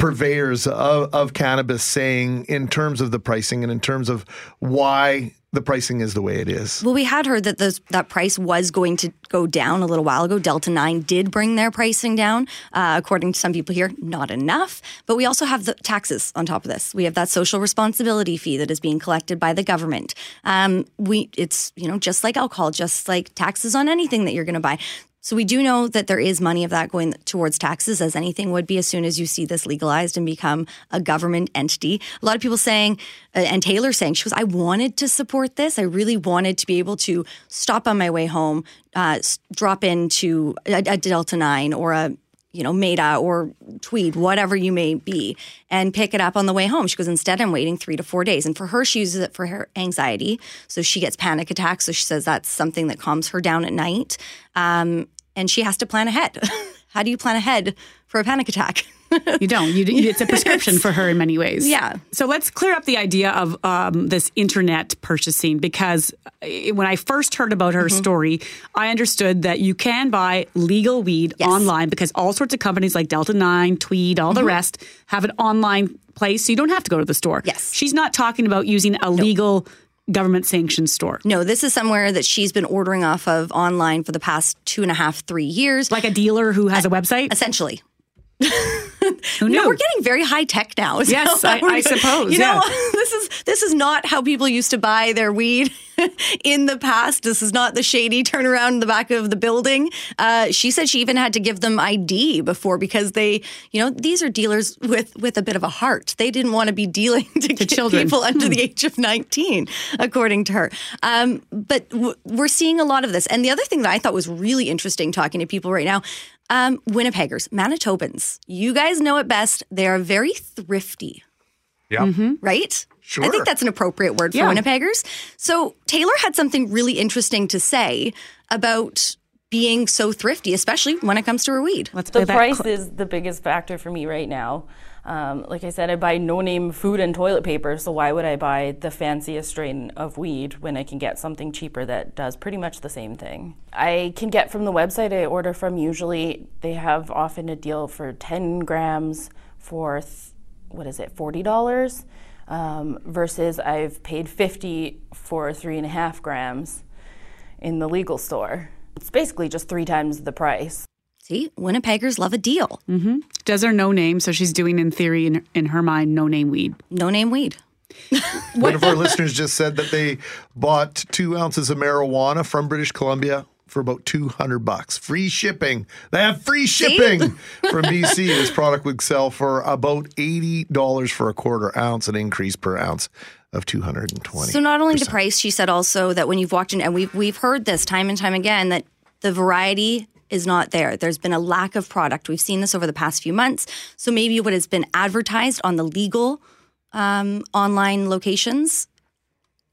purveyors of, of cannabis saying in terms of the pricing and in terms of why the pricing is the way it is. Well, we had heard that those, that price was going to go down a little while ago. Delta 9 did bring their pricing down, uh, according to some people here. Not enough. But we also have the taxes on top of this. We have that social responsibility fee that is being collected by the government. Um, we It's, you know, just like alcohol, just like taxes on anything that you're going to buy. So we do know that there is money of that going towards taxes, as anything would be as soon as you see this legalized and become a government entity. A lot of people saying, uh, and Taylor saying, she goes, I wanted to support this. I really wanted to be able to stop on my way home, uh, drop into a, a Delta 9 or a you know, Meta or Tweed, whatever you may be, and pick it up on the way home. She goes, instead, I'm waiting three to four days. And for her, she uses it for her anxiety. So she gets panic attacks. So she says that's something that calms her down at night. Um, and she has to plan ahead. How do you plan ahead for a panic attack? you don't. You, it's a prescription for her in many ways. Yeah. So let's clear up the idea of um, this internet purchasing because uh, when I first heard about her mm-hmm. story, I understood that you can buy legal weed yes. online because all sorts of companies like Delta 9, Tweed, all mm-hmm. the rest have an online place. So you don't have to go to the store. Yes. She's not talking about using a legal government sanctioned store. No, this is somewhere that she's been ordering off of online for the past two and a half, three years. Like a dealer who has a website? Essentially. Who knew? You know, we're getting very high tech now. So yes, I, I, suppose. You yeah. know, this is this is not how people used to buy their weed in the past. This is not the shady turnaround in the back of the building. Uh, she said she even had to give them ID before because they, you know, these are dealers with with a bit of a heart. They didn't want to be dealing to, to children. people under the hmm. age of nineteen, according to her. Um, but w- we're seeing a lot of this. And the other thing that I thought was really interesting talking to people right now um, Winnipeggers, Manitobans, you guys know it best. They are very thrifty. Yeah. Mm-hmm. Right? Sure. I think that's an appropriate word for yeah. Winnipeggers. So Taylor had something really interesting to say about being so thrifty, especially when it comes to her weed. Let's the price is the biggest factor for me right now. Um, like I said, I buy no name food and toilet paper, so why would I buy the fanciest strain of weed when I can get something cheaper that does pretty much the same thing? I can get from the website I order from, usually they have often a deal for 10 grams for, what is it, $40? Um, versus I've paid 50 for three and a half grams in the legal store. It's basically just three times the price. See, Winnipeggers love a deal. Mm-hmm. Does her no name, so she's doing in theory in, in her mind no name weed. No name weed. One of our listeners just said that they bought two ounces of marijuana from British Columbia for about 200 bucks. Free shipping. They have free shipping from BC. This product would sell for about $80 for a quarter ounce, an increase per ounce of 220. So not only the price, she said also that when you've walked in and we've we've heard this time and time again that the variety is not there. There's been a lack of product. We've seen this over the past few months. So maybe what has been advertised on the legal um, online locations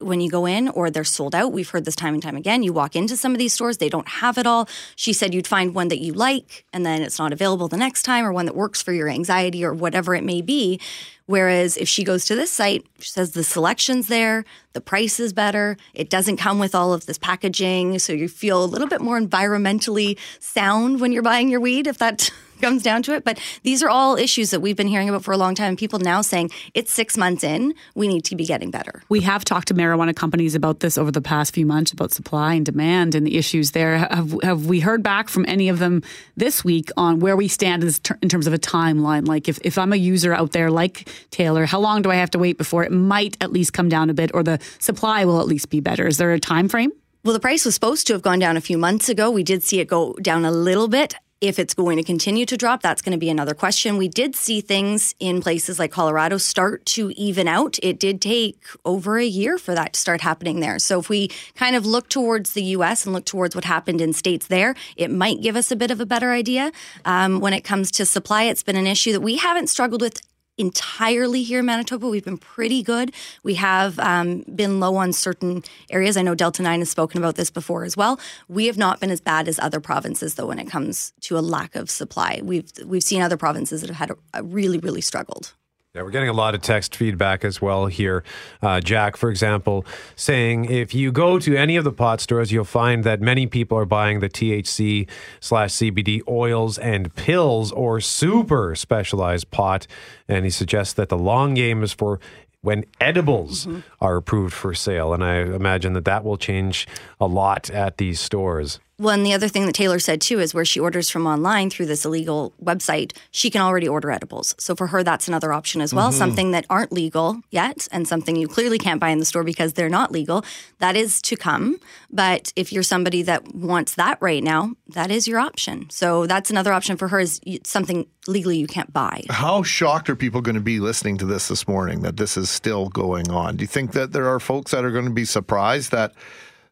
when you go in or they're sold out. We've heard this time and time again. You walk into some of these stores, they don't have it all. She said you'd find one that you like and then it's not available the next time or one that works for your anxiety or whatever it may be. Whereas if she goes to this site, she says the selection's there, the price is better, it doesn't come with all of this packaging, so you feel a little bit more environmentally sound when you're buying your weed, if that comes down to it. But these are all issues that we've been hearing about for a long time. And people now saying it's six months in, we need to be getting better. We have talked to marijuana companies about this over the past few months about supply and demand and the issues there. Have, have we heard back from any of them this week on where we stand in terms of a timeline? Like, if, if I'm a user out there like Taylor, how long do I have to wait before it might at least come down a bit or the supply will at least be better? Is there a time frame? Well, the price was supposed to have gone down a few months ago. We did see it go down a little bit. If it's going to continue to drop, that's going to be another question. We did see things in places like Colorado start to even out. It did take over a year for that to start happening there. So if we kind of look towards the US and look towards what happened in states there, it might give us a bit of a better idea. Um, when it comes to supply, it's been an issue that we haven't struggled with entirely here in Manitoba. We've been pretty good. We have um, been low on certain areas. I know Delta 9 has spoken about this before as well. We have not been as bad as other provinces, though, when it comes to a lack of supply. We've, we've seen other provinces that have had a, a really, really struggled. Yeah, we're getting a lot of text feedback as well here. Uh, Jack, for example, saying if you go to any of the pot stores, you'll find that many people are buying the THC slash CBD oils and pills or super specialized pot. And he suggests that the long game is for when edibles Mm-hmm. are approved for sale. And I imagine that that will change a lot at these stores. Well, and the other thing that Taylor said too is where she orders from online through this illegal website, she can already order edibles. So for her, that's another option as well. Mhm. Something that aren't legal yet and something you clearly can't buy in the store because they're not legal. That is to come. But if you're somebody that wants that right now, that is your option. So that's another option for her is something legally you can't buy. How shocked are people going to be listening to this this morning that this is still going on? Do you think that there are folks that are going to be surprised that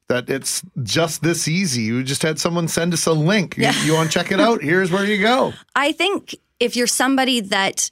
that it's just this easy? You just had someone send us a link. You- Yeah. You, want to check it out? Here's where you go. I think if you're somebody that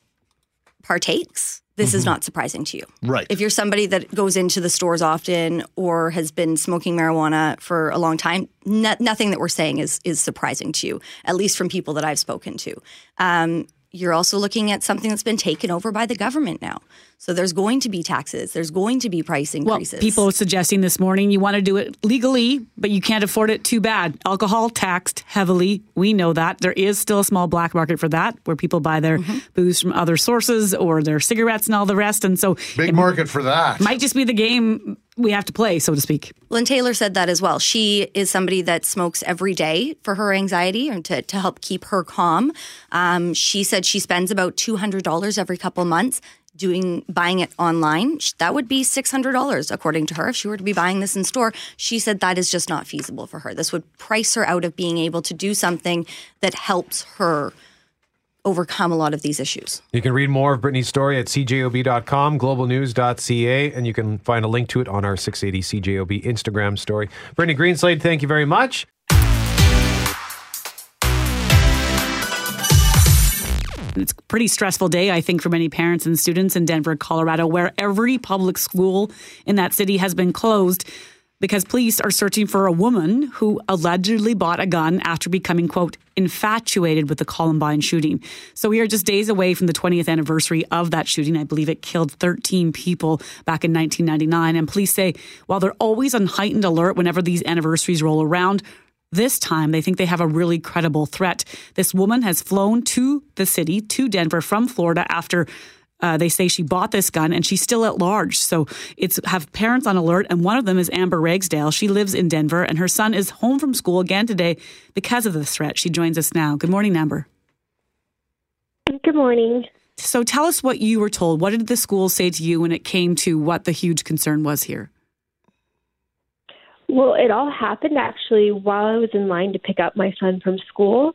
partakes, this is not surprising to you. Right. If you're somebody that goes into the stores often or has been smoking marijuana for a long time, no, nothing that we're saying is is surprising to you, at least from people that I've spoken to. Um, you're also looking at something that's been taken over by the government now. So there's going to be taxes. There's going to be price increases. Well, people are suggesting this morning you want to do it legally, but you can't afford it too bad. Alcohol taxed heavily. We know that. There is still a small black market for that where people buy their Mm-hmm. booze from other sources or their cigarettes and all the rest. And so Big market for that. might just be the game we have to play, so to speak. Lynn Taylor said that as well. She is somebody that smokes every day for her anxiety and to, to help keep her calm. Um, she said she spends about $200 every couple months doing buying it online that would be $600 according to her if she were to be buying this in store she said that is just not feasible for her this would price her out of being able to do something that helps her overcome a lot of these issues You can read more of Brittany's story at cjob.com, globalnews.ca, and you can find a link to it on our 680 CJOB Instagram story. Brittany Greenslade, thank you very much. It's a pretty stressful day, I think, for many parents and students in Denver, Colorado, where every public school in that city has been closed because police are searching for a woman who allegedly bought a gun after becoming, quote, infatuated with the Columbine shooting. So we are just days away from the 20th anniversary of that shooting. I believe it killed 13 people back in 1999. And police say while they're always on heightened alert whenever these anniversaries roll around, this time, they think they have a really credible threat. This woman has flown to the city, to Denver from Florida after uh, they say she bought this gun and she's still at large. So it's have parents on alert. And one of them is Amber Ragsdale. She lives in Denver and her son is home from school again today because of the threat. She joins us now. Good morning, Amber. Good morning. So tell us what you were told. What did the school say to you when it came to what the huge concern was here? Well, it all happened actually while I was in line to pick up my son from school.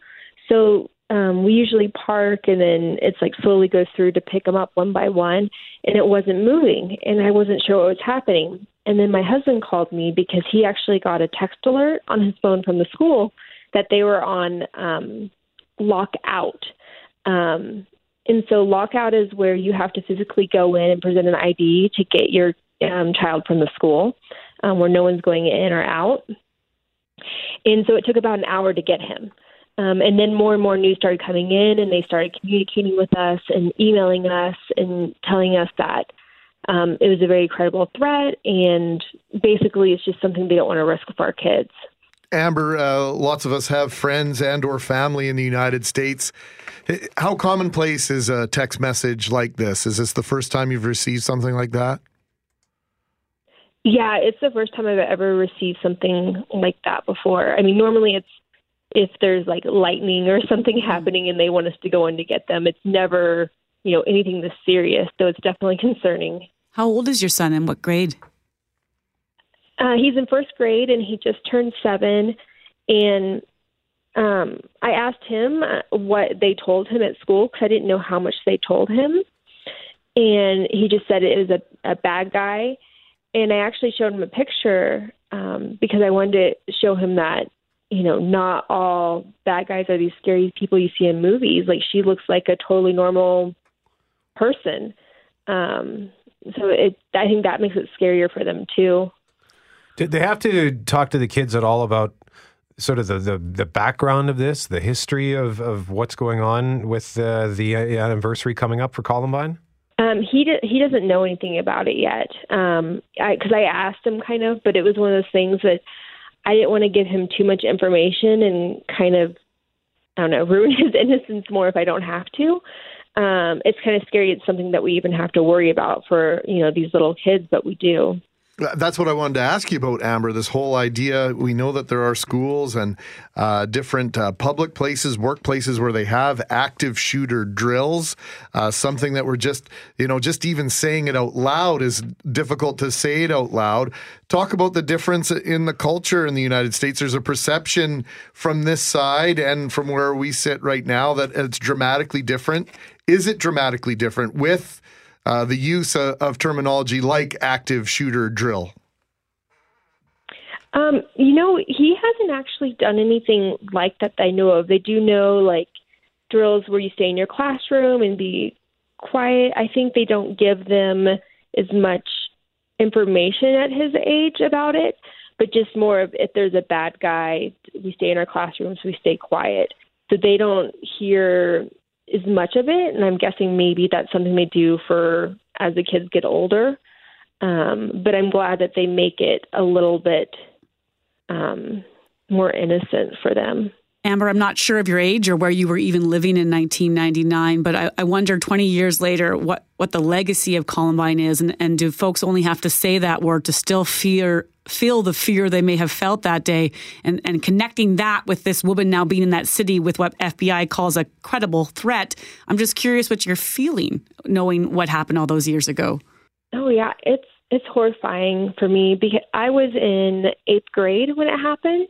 So um, we usually park and then it's like slowly goes through to pick them up one by one, and it wasn't moving, and I wasn't sure what was happening. And then my husband called me because he actually got a text alert on his phone from the school that they were on um, lockout. Um, and so lockout is where you have to physically go in and present an ID to get your um, child from the school um, where no one's going in or out. And so it took about an hour to get him. Um, and then more and more news started coming in, and they started communicating with us and emailing us and telling us that um, it was a very credible threat, and basically it's just something they don't want to risk for our kids. Amber, uh, lots of us have friends and or family in the United States. How commonplace is a text message like this? Is this the first time you've received something like that? Yeah, it's the first time I've ever received something like that before. I mean, normally it's if there's like lightning or something happening and they want us to go in to get them. It's never, you know, anything this serious. So it's definitely concerning. How old is your son and what grade? Uh, he's in first grade and he just turned seven. And um, I asked him uh, what they told him at school because I didn't know how much they told him. And he just said it was a, a bad guy. And I actually showed him a picture um, because I wanted to show him that, you know, not all bad guys are these scary people you see in movies. Like she looks like a totally normal person. Um, so it, I think that makes it scarier for them too. Did they have to talk to the kids at all about sort of the, the, the background of this, the history of, of what's going on with uh, the anniversary coming up for Columbine? Um, he he doesn't know anything about it yet. Um, because I, I asked him kind of, but it was one of those things that I didn't want to give him too much information and kind of I don't know ruin his innocence more if I don't have to. Um, it's kind of scary. It's something that we even have to worry about for you know these little kids, but we do. That's what I wanted to ask you about, Amber. This whole idea. We know that there are schools and uh, different uh, public places, workplaces where they have active shooter drills. Uh, something that we're just, you know, just even saying it out loud is difficult to say it out loud. Talk about the difference in the culture in the United States. There's a perception from this side and from where we sit right now that it's dramatically different. Is it dramatically different with? Uh, the use of, of, terminology like active shooter drill? Um, you know, he hasn't actually done anything like that, that I know of. They do know like drills where you stay in your classroom and be quiet. I think they don't give them as much information at his age about it, but just more of if there's a bad guy, we stay in our classrooms, we stay quiet. So they don't hear as much of it, and I'm guessing maybe that's something they do for as the kids get older. Um, but I'm glad that they make it a little bit um, more innocent for them. Amber, I'm not sure of your age or where you were even living in 1999, but I, I, wonder 20 years later what, what the legacy of Columbine is. And, and do folks only have to say that word to still fear, feel the fear they may have felt that day? And, and connecting that with this woman now being in that city with what FBI calls a credible threat. I'm just curious what you're feeling knowing what happened all those years ago. Oh, yeah. It's, it's horrifying for me because I was in eighth grade when it happened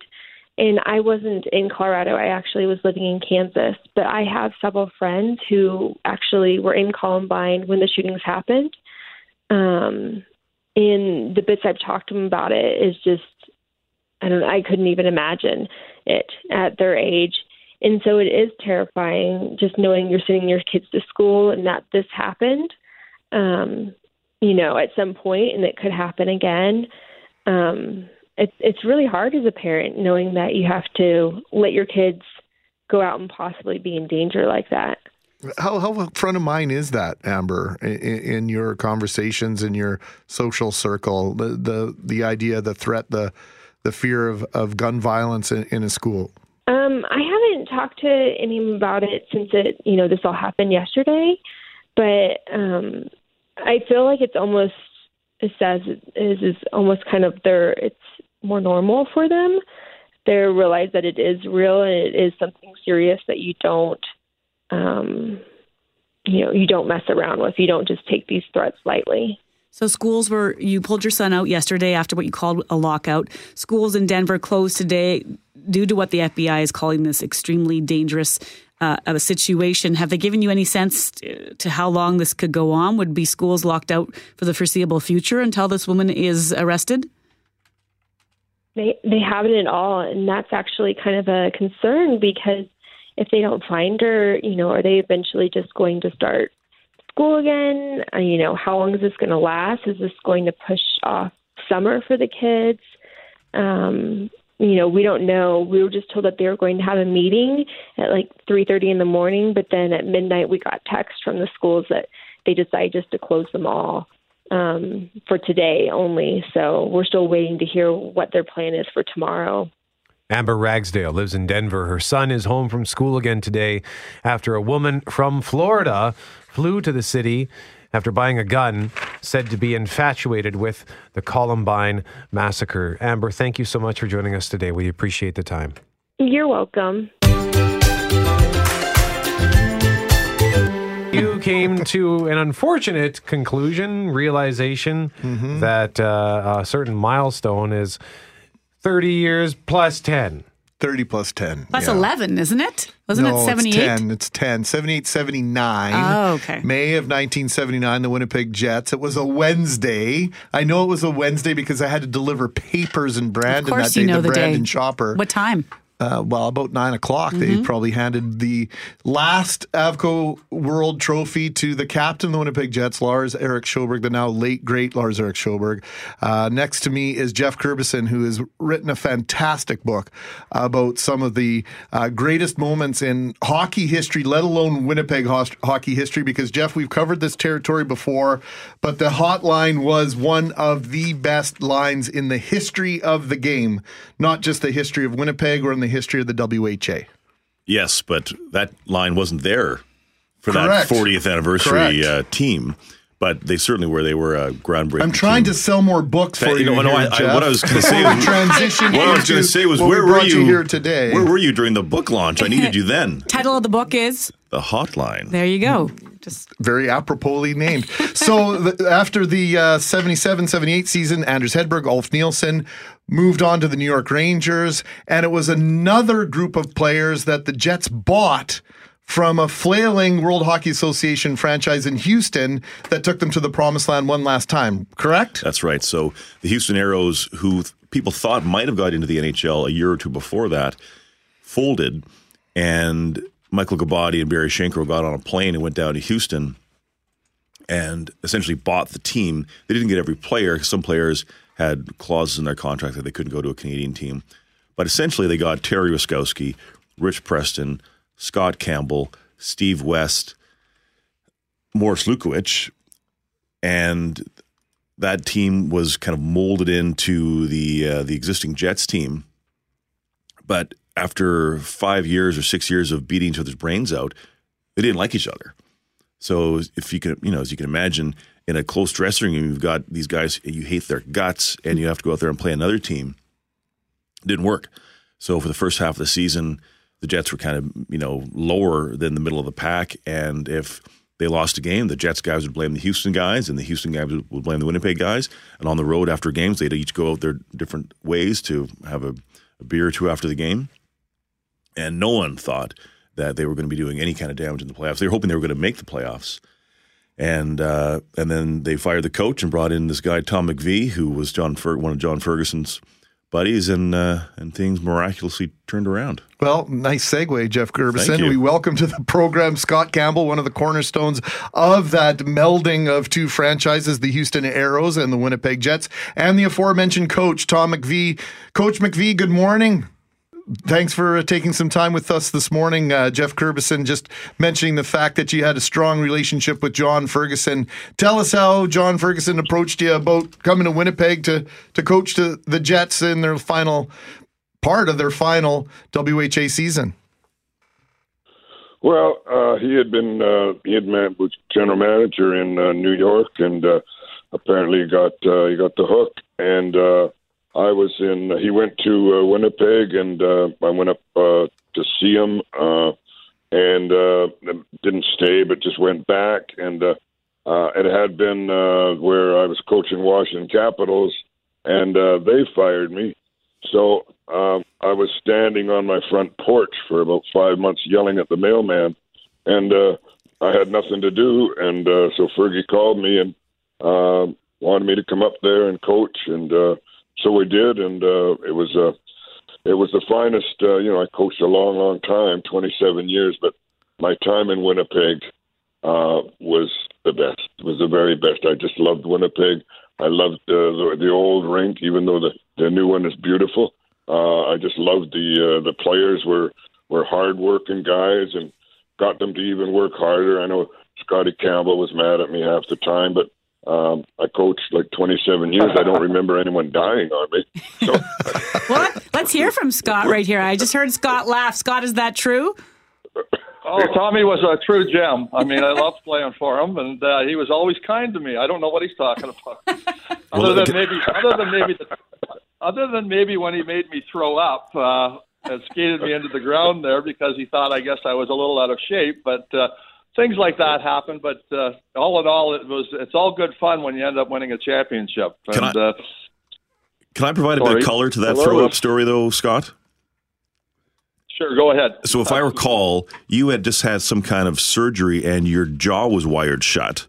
and I wasn't in Colorado. I actually was living in Kansas, but I have several friends who actually were in Columbine when the shootings happened. Um, and the bits I've talked to them about it is just, I don't I couldn't even imagine it at their age. And so it is terrifying just knowing you're sending your kids to school and that this happened, um, you know, at some point and it could happen again. Um, it's it's really hard as a parent knowing that you have to let your kids go out and possibly be in danger like that. How how front of mind is that, Amber, in, in your conversations in your social circle? The the the idea, the threat, the the fear of, of gun violence in, in a school. Um, I haven't talked to anyone about it since it you know this all happened yesterday, but um, I feel like it's almost it says is is almost kind of their it's more normal for them. They realize that it is real and it is something serious that you don't, um, you know, you don't mess around with. You don't just take these threats lightly. So schools were you pulled your son out yesterday after what you called a lockout. Schools in Denver closed today due to what the FBI is calling this extremely dangerous uh, of a situation. Have they given you any sense to how long this could go on? Would be schools locked out for the foreseeable future until this woman is arrested? They they haven't at all, and that's actually kind of a concern because if they don't find her, you know, are they eventually just going to start school again? Uh, you know, how long is this going to last? Is this going to push off summer for the kids? Um, you know, we don't know. We were just told that they were going to have a meeting at like 3:30 in the morning, but then at midnight we got text from the schools that they decided just to close them all um, for today only. So we're still waiting to hear what their plan is for tomorrow. Amber Ragsdale lives in Denver. Her son is home from school again today after a woman from Florida flew to the city after buying a gun said to be infatuated with the Columbine massacre. Amber, thank you so much for joining us today. We appreciate the time. You're welcome. You came to an unfortunate conclusion, realization that uh, a certain milestone is 30 years plus 10. 30 plus 10. That's yeah. 11, isn't it? Wasn't no, it 78? It's 10. It's 10. 78, 79. Oh, okay. May of 1979, the Winnipeg Jets. It was a Wednesday. I know it was a Wednesday because I had to deliver papers in Brandon Of course that day, you know the the Brandon day. Shopper. What time? Uh, well, about nine o'clock, they Mhm. probably handed the last Avco World Trophy to the captain of the Winnipeg Jets, Lars Erik Sjoberg, the now late great Lars Erik Sjoberg. Uh, next to me is Geoff Kirbyson, who has written a fantastic book about some of the uh, greatest moments in hockey history, let alone Winnipeg hockey history. Because Jeff, we've covered this territory before, but the hotline was one of the best lines in the history of the game, not just the history of Winnipeg or in the history of the WHA. Yes, but that line wasn't there for Correct. that 40th anniversary uh, team, but they certainly were. They were a groundbreaking. I'm trying to sell more books for you. you know, no, here, I- I- what I was gonna say was- transition What I was going to say was, what we where were brought you, here today? Where were you during the book launch? I needed you then. Title of the book is The hotline. There you go. Just very aproposly named. So the, after the uh, 77 78 season, Anders Hedberg, Ulf Nilsson moved on to the New York Rangers, and it was another group of players that the Jets bought from a flailing World Hockey Association franchise in Houston that took them to the promised land one last time, correct? That's right. So the Houston Aeros, who people thought might have got into the NHL a year or two before that, folded, and Michael Gobuty and Barry Shenkarow got on a plane and went down to Houston and essentially bought the team. They didn't get every player. Some players had clauses in their contract that they couldn't go to a Canadian team. But essentially, they got Terry Ruskowski, Rich Preston, Scott Campbell, Steve West, Morris Lukowich, and that team was kind of molded into the uh, the existing Jets team. But after five years or six years of beating each other's brains out, they didn't like each other. So if you can, you know, as you can imagine, in a close dressing room, you've got these guys you hate their guts, and you have to go out there and play another team. It didn't work. So for the first half of the season, the Jets were kind of you know lower than the middle of the pack, and if they lost a game, the Jets guys would blame the Houston guys, and the Houston guys would blame the Winnipeg guys. And on the road after games, they'd each go out their different ways to have a, a beer or two after the game. And no one thought that they were going to be doing any kind of damage in the playoffs. They were hoping they were going to make the playoffs. And uh, and then they fired the coach and brought in this guy Tom McVie, who was John Fer- one of John Ferguson's buddies, and uh, and things miraculously turned around. Well, nice segue, Geoff Kirbyson. We welcome to the program Scott Campbell, one of the cornerstones of that melding of two franchises, the Houston Aeros and the Winnipeg Jets, and the aforementioned coach, Tom McVie. Coach McVie, good morning. Thanks for uh, taking some time with us this morning. Uh, Geoff Kirbyson just mentioning the fact that you had a strong relationship with John Ferguson. Tell us how John Ferguson approached you about coming to Winnipeg to, to coach to the Jets in their final part of their final WHA season. Well, uh, he had been uh, he had man, was general manager in uh, New York, and uh, apparently got uh, he got the hook. And I was in. He went to uh, Winnipeg, and uh, I went up uh, to see him, uh, and uh, didn't stay, but just went back. And uh, uh, it had been uh, where I was coaching Washington Capitals, and uh, they fired me. So um, I was standing on my front porch for about five months, yelling at the mailman, and uh, I had nothing to do. And uh, so Fergie called me and uh, wanted me to come up there and coach, and uh, so we did. And uh, it was uh, it was the finest. Uh, you know, I coached a long, long time, 27 years, but my time in Winnipeg uh, was the best. Was the very best. I just loved Winnipeg. I loved uh, the the old rink, even though the the new one is beautiful. Uh, I just loved the uh, the players were were hard working guys and got them to even work harder. I know Scotty Campbell was mad at me half the time, but um, I coached like 27 years. I don't remember anyone dying on me. So Well, let's hear from Scott right here. I just heard Scott laugh. Scott, is that true? Oh, Tommy was a true gem. I mean, I loved playing for him, and uh, he was always kind to me. I don't know what he's talking about. other than maybe, other than maybe, the, other than maybe when he made me throw up uh, and skated me into the ground there because he thought I guess I was a little out of shape. But uh, things like that happen. But uh, all in all, it was it's all good fun when you end up winning a championship. Can And, uh, Can I provide a bit of color to that Hello? throw up story, though, Scott? sure, go ahead. So, if I recall, you had just had some kind of surgery and your jaw was wired shut,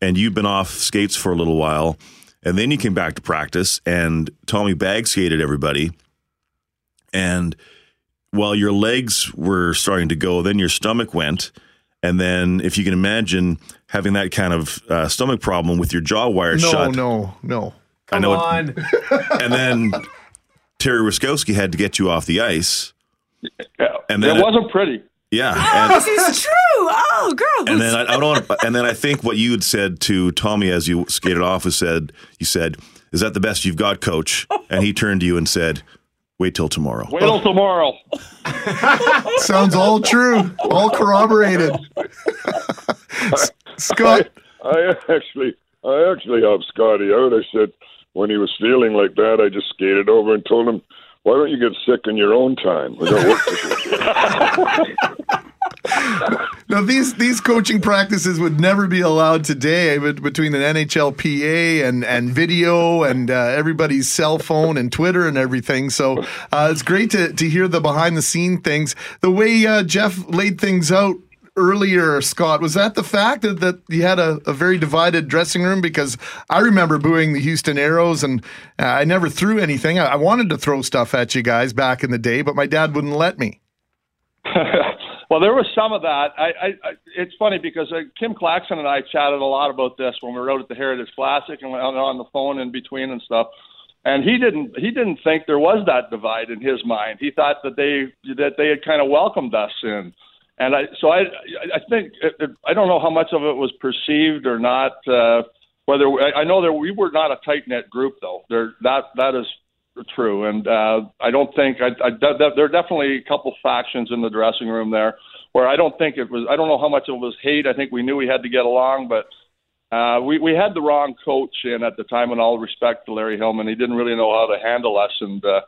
and you'd been off skates for a little while, and then you came back to practice, and Tommy bag skated everybody, and while your legs were starting to go, then your stomach went. And then, if you can imagine having that kind of uh, stomach problem with your jaw wired No, shut, no, no. I know. it- and then Terry Ruskowski had to get you off the ice. And then it wasn't pretty. Yeah. Oh, and- this is true. Oh, gross. and then I, I don't. And then I think what you had said to Tommy as you skated off was said, "You said, is that the best you've got, Coach?" And he turned to you and said, "Wait till tomorrow." Wait till tomorrow. Sounds all true, all corroborated. Scott, I, I actually, I actually helped Scotty out. I said when he was feeling like that, I just skated over and told him, "Why don't you get sick in your own time? Now these these coaching practices would never be allowed today but between the NHLPA and and video and uh, everybody's cell phone and Twitter and everything. So uh, it's great to to hear the behind the scene things. The way uh, Jeff laid things out earlier, Scott, was that the fact that, that you had a, a very divided dressing room? Because I remember booing the Houston Aeros and uh, I never threw anything. I, I wanted to throw stuff at you guys back in the day, but my dad wouldn't let me. Well, there was some of that. I, I, I it's funny because uh, Kim Clackson and I chatted a lot about this when we out at the Heritage Classic and on, on the phone in between and stuff. And he didn't he didn't think there was that divide in his mind. He thought that they that they had kind of welcomed us in. And I so I I think it, it, I don't know how much of it was perceived or not. Uh, whether I I know that we were not a tight knit group though. There that that is true, and uh, I don't think I, I, there are definitely a couple factions in the dressing room there where I don't think it was. I don't know how much it was hate. I think we knew we had to get along, but uh, we we had the wrong coach in at the time. In all respect to Larry Hillman, he didn't really know how to handle us, and uh,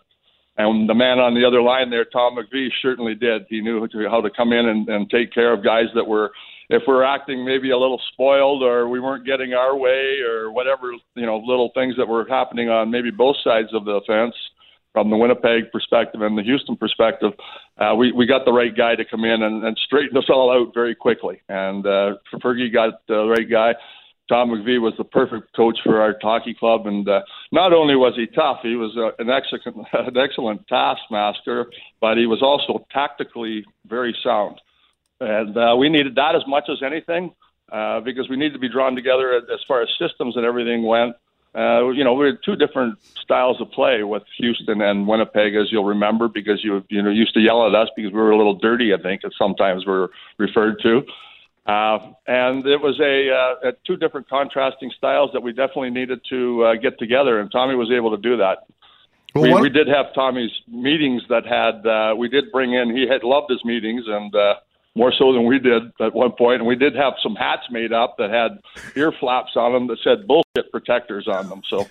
and the man on the other line there, Tom McVie, certainly did. He knew how to come in and, and take care of guys that were if we're acting maybe a little spoiled or we weren't getting our way or whatever, you know, little things that were happening on maybe both sides of the fence from the Winnipeg perspective and the Houston perspective, uh, we, we got the right guy to come in and, and straighten us all out very quickly. And uh, Fergie got the right guy. Tom McVie was the perfect coach for our hockey club, and uh, not only was he tough, he was uh, an excellent, an excellent taskmaster, but he was also tactically very sound and uh, we needed that as much as anything uh, because we needed to be drawn together as far as systems and everything went. Uh, you know, we had two different styles of play with Houston and Winnipeg, as you'll remember, because you you know used to yell at us because we were a little dirty. I think, as sometimes we're referred to. Uh, and it was a, uh, a two different contrasting styles that we definitely needed to uh, get together, and Tommy was able to do that. Well, we, what- we did have Tommy's meetings that had uh, we did bring in. He had loved his meetings and uh, more so than we did at one point. And we did have some hats made up that had ear flaps on them that said bullshit protectors on them. So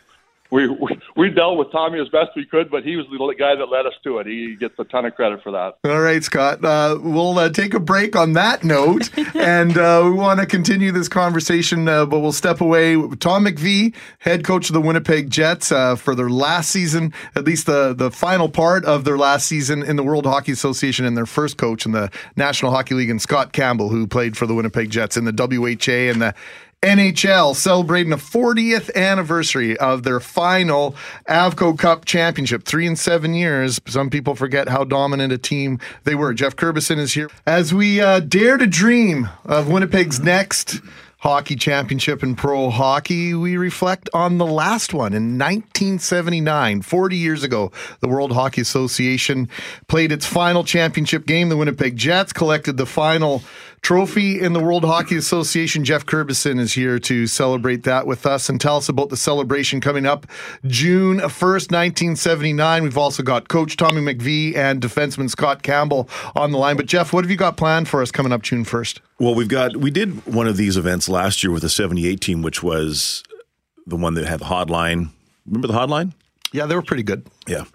we, we we dealt with Tommy as best we could, but he was the guy that led us to it. He gets a ton of credit for that. All right, Scott. Uh, we'll uh, take a break on that note, and uh, we want to continue this conversation, uh, but we'll step away. Tom McVie, head coach of the Winnipeg Jets, uh, for their last season, at least the the final part of their last season in the World Hockey Association, and their first coach in the National Hockey League, and Scott Campbell, who played for the Winnipeg Jets in the WHA and the NHL celebrating the 40th anniversary of their final Avco Cup championship. Three and seven years. Some people forget how dominant a team they were. Geoff Kirbyson is here as we uh, dare to dream of Winnipeg's next hockey championship in pro hockey, we reflect on the last one in 1979, 40 years ago. The World Hockey Association played its final championship game. The Winnipeg Jets collected the final trophy in the World Hockey Association. Geoff Kirbyson is here to celebrate that with us and tell us about the celebration coming up June 1st, 1979. We've also got Coach Tommy McVie and defenseman Scott Campbell on the line. But Jeff, what have you got planned for us coming up June 1st? Well, we've got we did one of these events last year with the 78 team, which was the one that had the hotline. Remember the hotline? Yeah, they were pretty good. Yeah.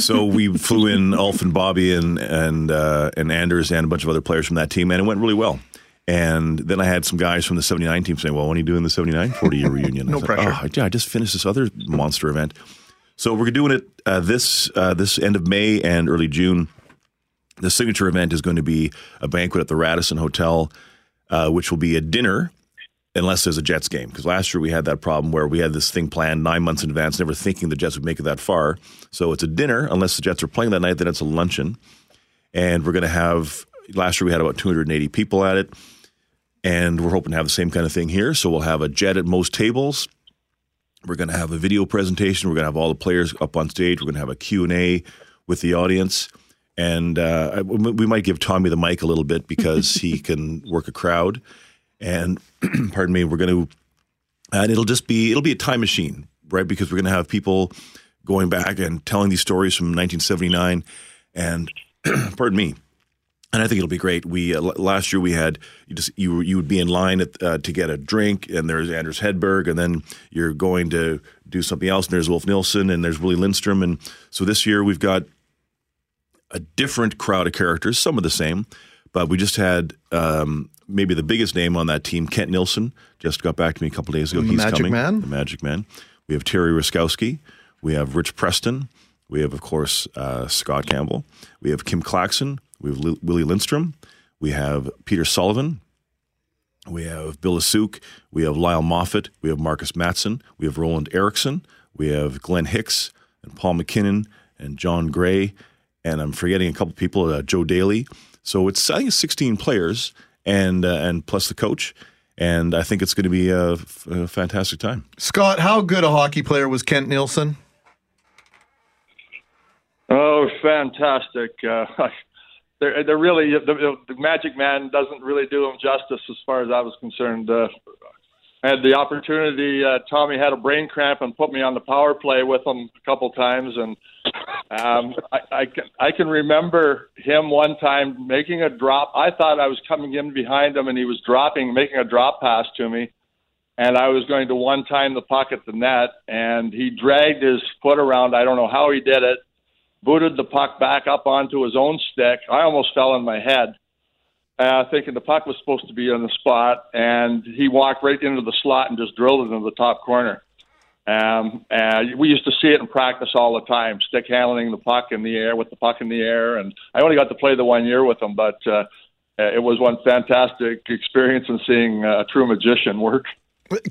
So we flew in Ulf and Bobby and and uh, and Anders and a bunch of other players from that team, and it went really well. And then I had some guys from the 79 team saying, well, when are you doing the 79 40 year reunion? No I pressure. Oh, yeah, I just finished this other monster event. So we're doing it uh, this uh, this end of May and early June. The signature event is going to be a banquet at the Radisson Hotel, uh, which will be a dinner unless there's a Jets game. Because last year we had that problem where we had this thing planned nine months in advance, never thinking the Jets would make it that far. So it's a dinner unless the Jets are playing that night. Then it's a luncheon, and we're going to have. Last year we had about 280 people at it, and we're hoping to have the same kind of thing here. So we'll have a jet at most tables. We're going to have a video presentation. We're going to have all the players up on stage. We're going to have a Q&A with the audience. And uh, we might give Tommy the mic a little bit because he can work a crowd. And pardon me, we're going to, and it'll just be, it'll be a time machine, right? Because we're going to have people going back and telling these stories from 1979. And pardon me, and I think it'll be great. We uh, last year we had you just you you would be in line at, uh, to get a drink, and there's Anders Hedberg, and then you're going to do something else, and there's Ulf Nilsson, and there's Willie Lindstrom, and so this year we've got a different crowd of characters, some of the same, but we just had um, maybe the biggest name on that team, Kent Nilsson, just got back to me a couple days ago. The He's Magic coming, Man? the Magic Man. We have Terry Ruskowski. We have Rich Preston. We have, of course, uh, Scott Campbell. We have Kim Clackson. We have Li- Willie Lindstrom. We have Peter Sullivan. We have Bill Lesuk. We have Lyle Moffat. We have Markus Mattsson. We have Roland Eriksson. We have Glenn Hicks and Paul MacKinnon and John Gray. And I'm forgetting a couple people, uh, Joe Daley. So it's I think it's 16 players and uh, and plus the coach. And I think it's going to be a, f- a fantastic time. Scott, how good a hockey player was Kent Nilsson? Oh, fantastic! Uh, they're, they're really the, the Magic Man doesn't really do him justice as far as I was concerned. Uh, I had the opportunity. Uh, Tommy had a brain cramp and put me on the power play with him a couple times, and um, I, I can I can remember him one time making a drop. I thought I was coming in behind him, and he was dropping, making a drop pass to me, and I was going to one time the puck at the net, and he dragged his foot around. I don't know how he did it booted the puck back up onto his own stick. I almost fell on my head, uh, thinking the puck was supposed to be on the spot, and he walked right into the slot and just drilled it into the top corner. Um, and we used to see it in practice all the time, stick handling the puck in the air with the puck in the air. And I only got to play the one year with him, but uh, it was one fantastic experience in seeing uh, a true magician work.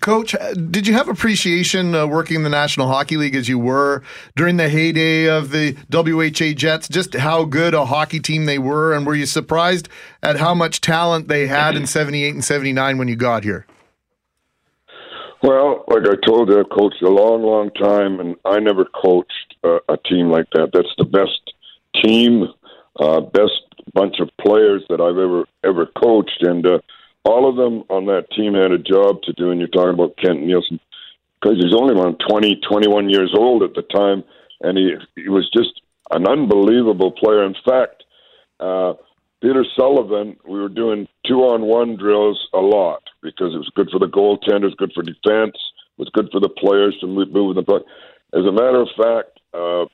Coach, uh, did you have appreciation uh, working in the National Hockey League as you were during the heyday of the WHA Jets? Just how good a hockey team they were, and were you surprised at how much talent they had in '78 and '79 when you got here? Well, like I told you, I've coached a long, long time, and I never coached uh, a team like that. That's the best team, uh, best bunch of players that I've ever ever coached, and uh, all of them on that team had a job to do. And you're talking about Kent Nilsson because he's only around 20, 21 years old at the time, and he he was just an unbelievable player. In fact, uh, Peter Sullivan, we were doing two on one drills a lot because it was good for the goaltenders, good for defense, was good for the players to move, move the puck. As a matter of fact, uh,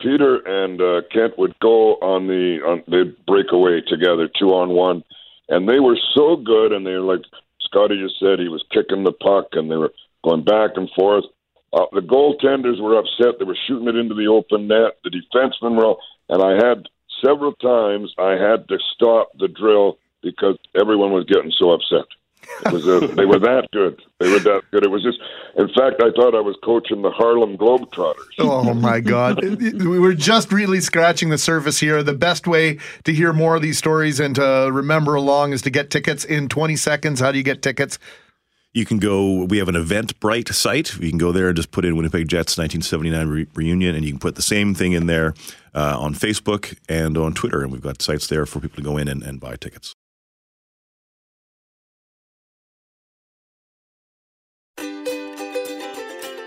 Peter and uh, Kent would go on the on they'd break away together two on one, and they were so good. And they were like Scotty just said, he was kicking the puck, and they were going back and forth. Uh, the goaltenders were upset; they were shooting it into the open net. The defensemen were, all, and I had several times I had to stop the drill because everyone was getting so upset. It was a, they were that good. They were that good. It was just, in fact, I thought I was coaching the Harlem Globetrotters. Oh my God. we were just really scratching the surface here. The best way to hear more of these stories and to remember along is to get tickets in 20 seconds. How do you get tickets? You can go, we have an Eventbrite site. You can go there and just put in Winnipeg Jets 1979 re- reunion, and you can put the same thing in there uh, on Facebook and on Twitter. And we've got sites there for people to go in and, and buy tickets.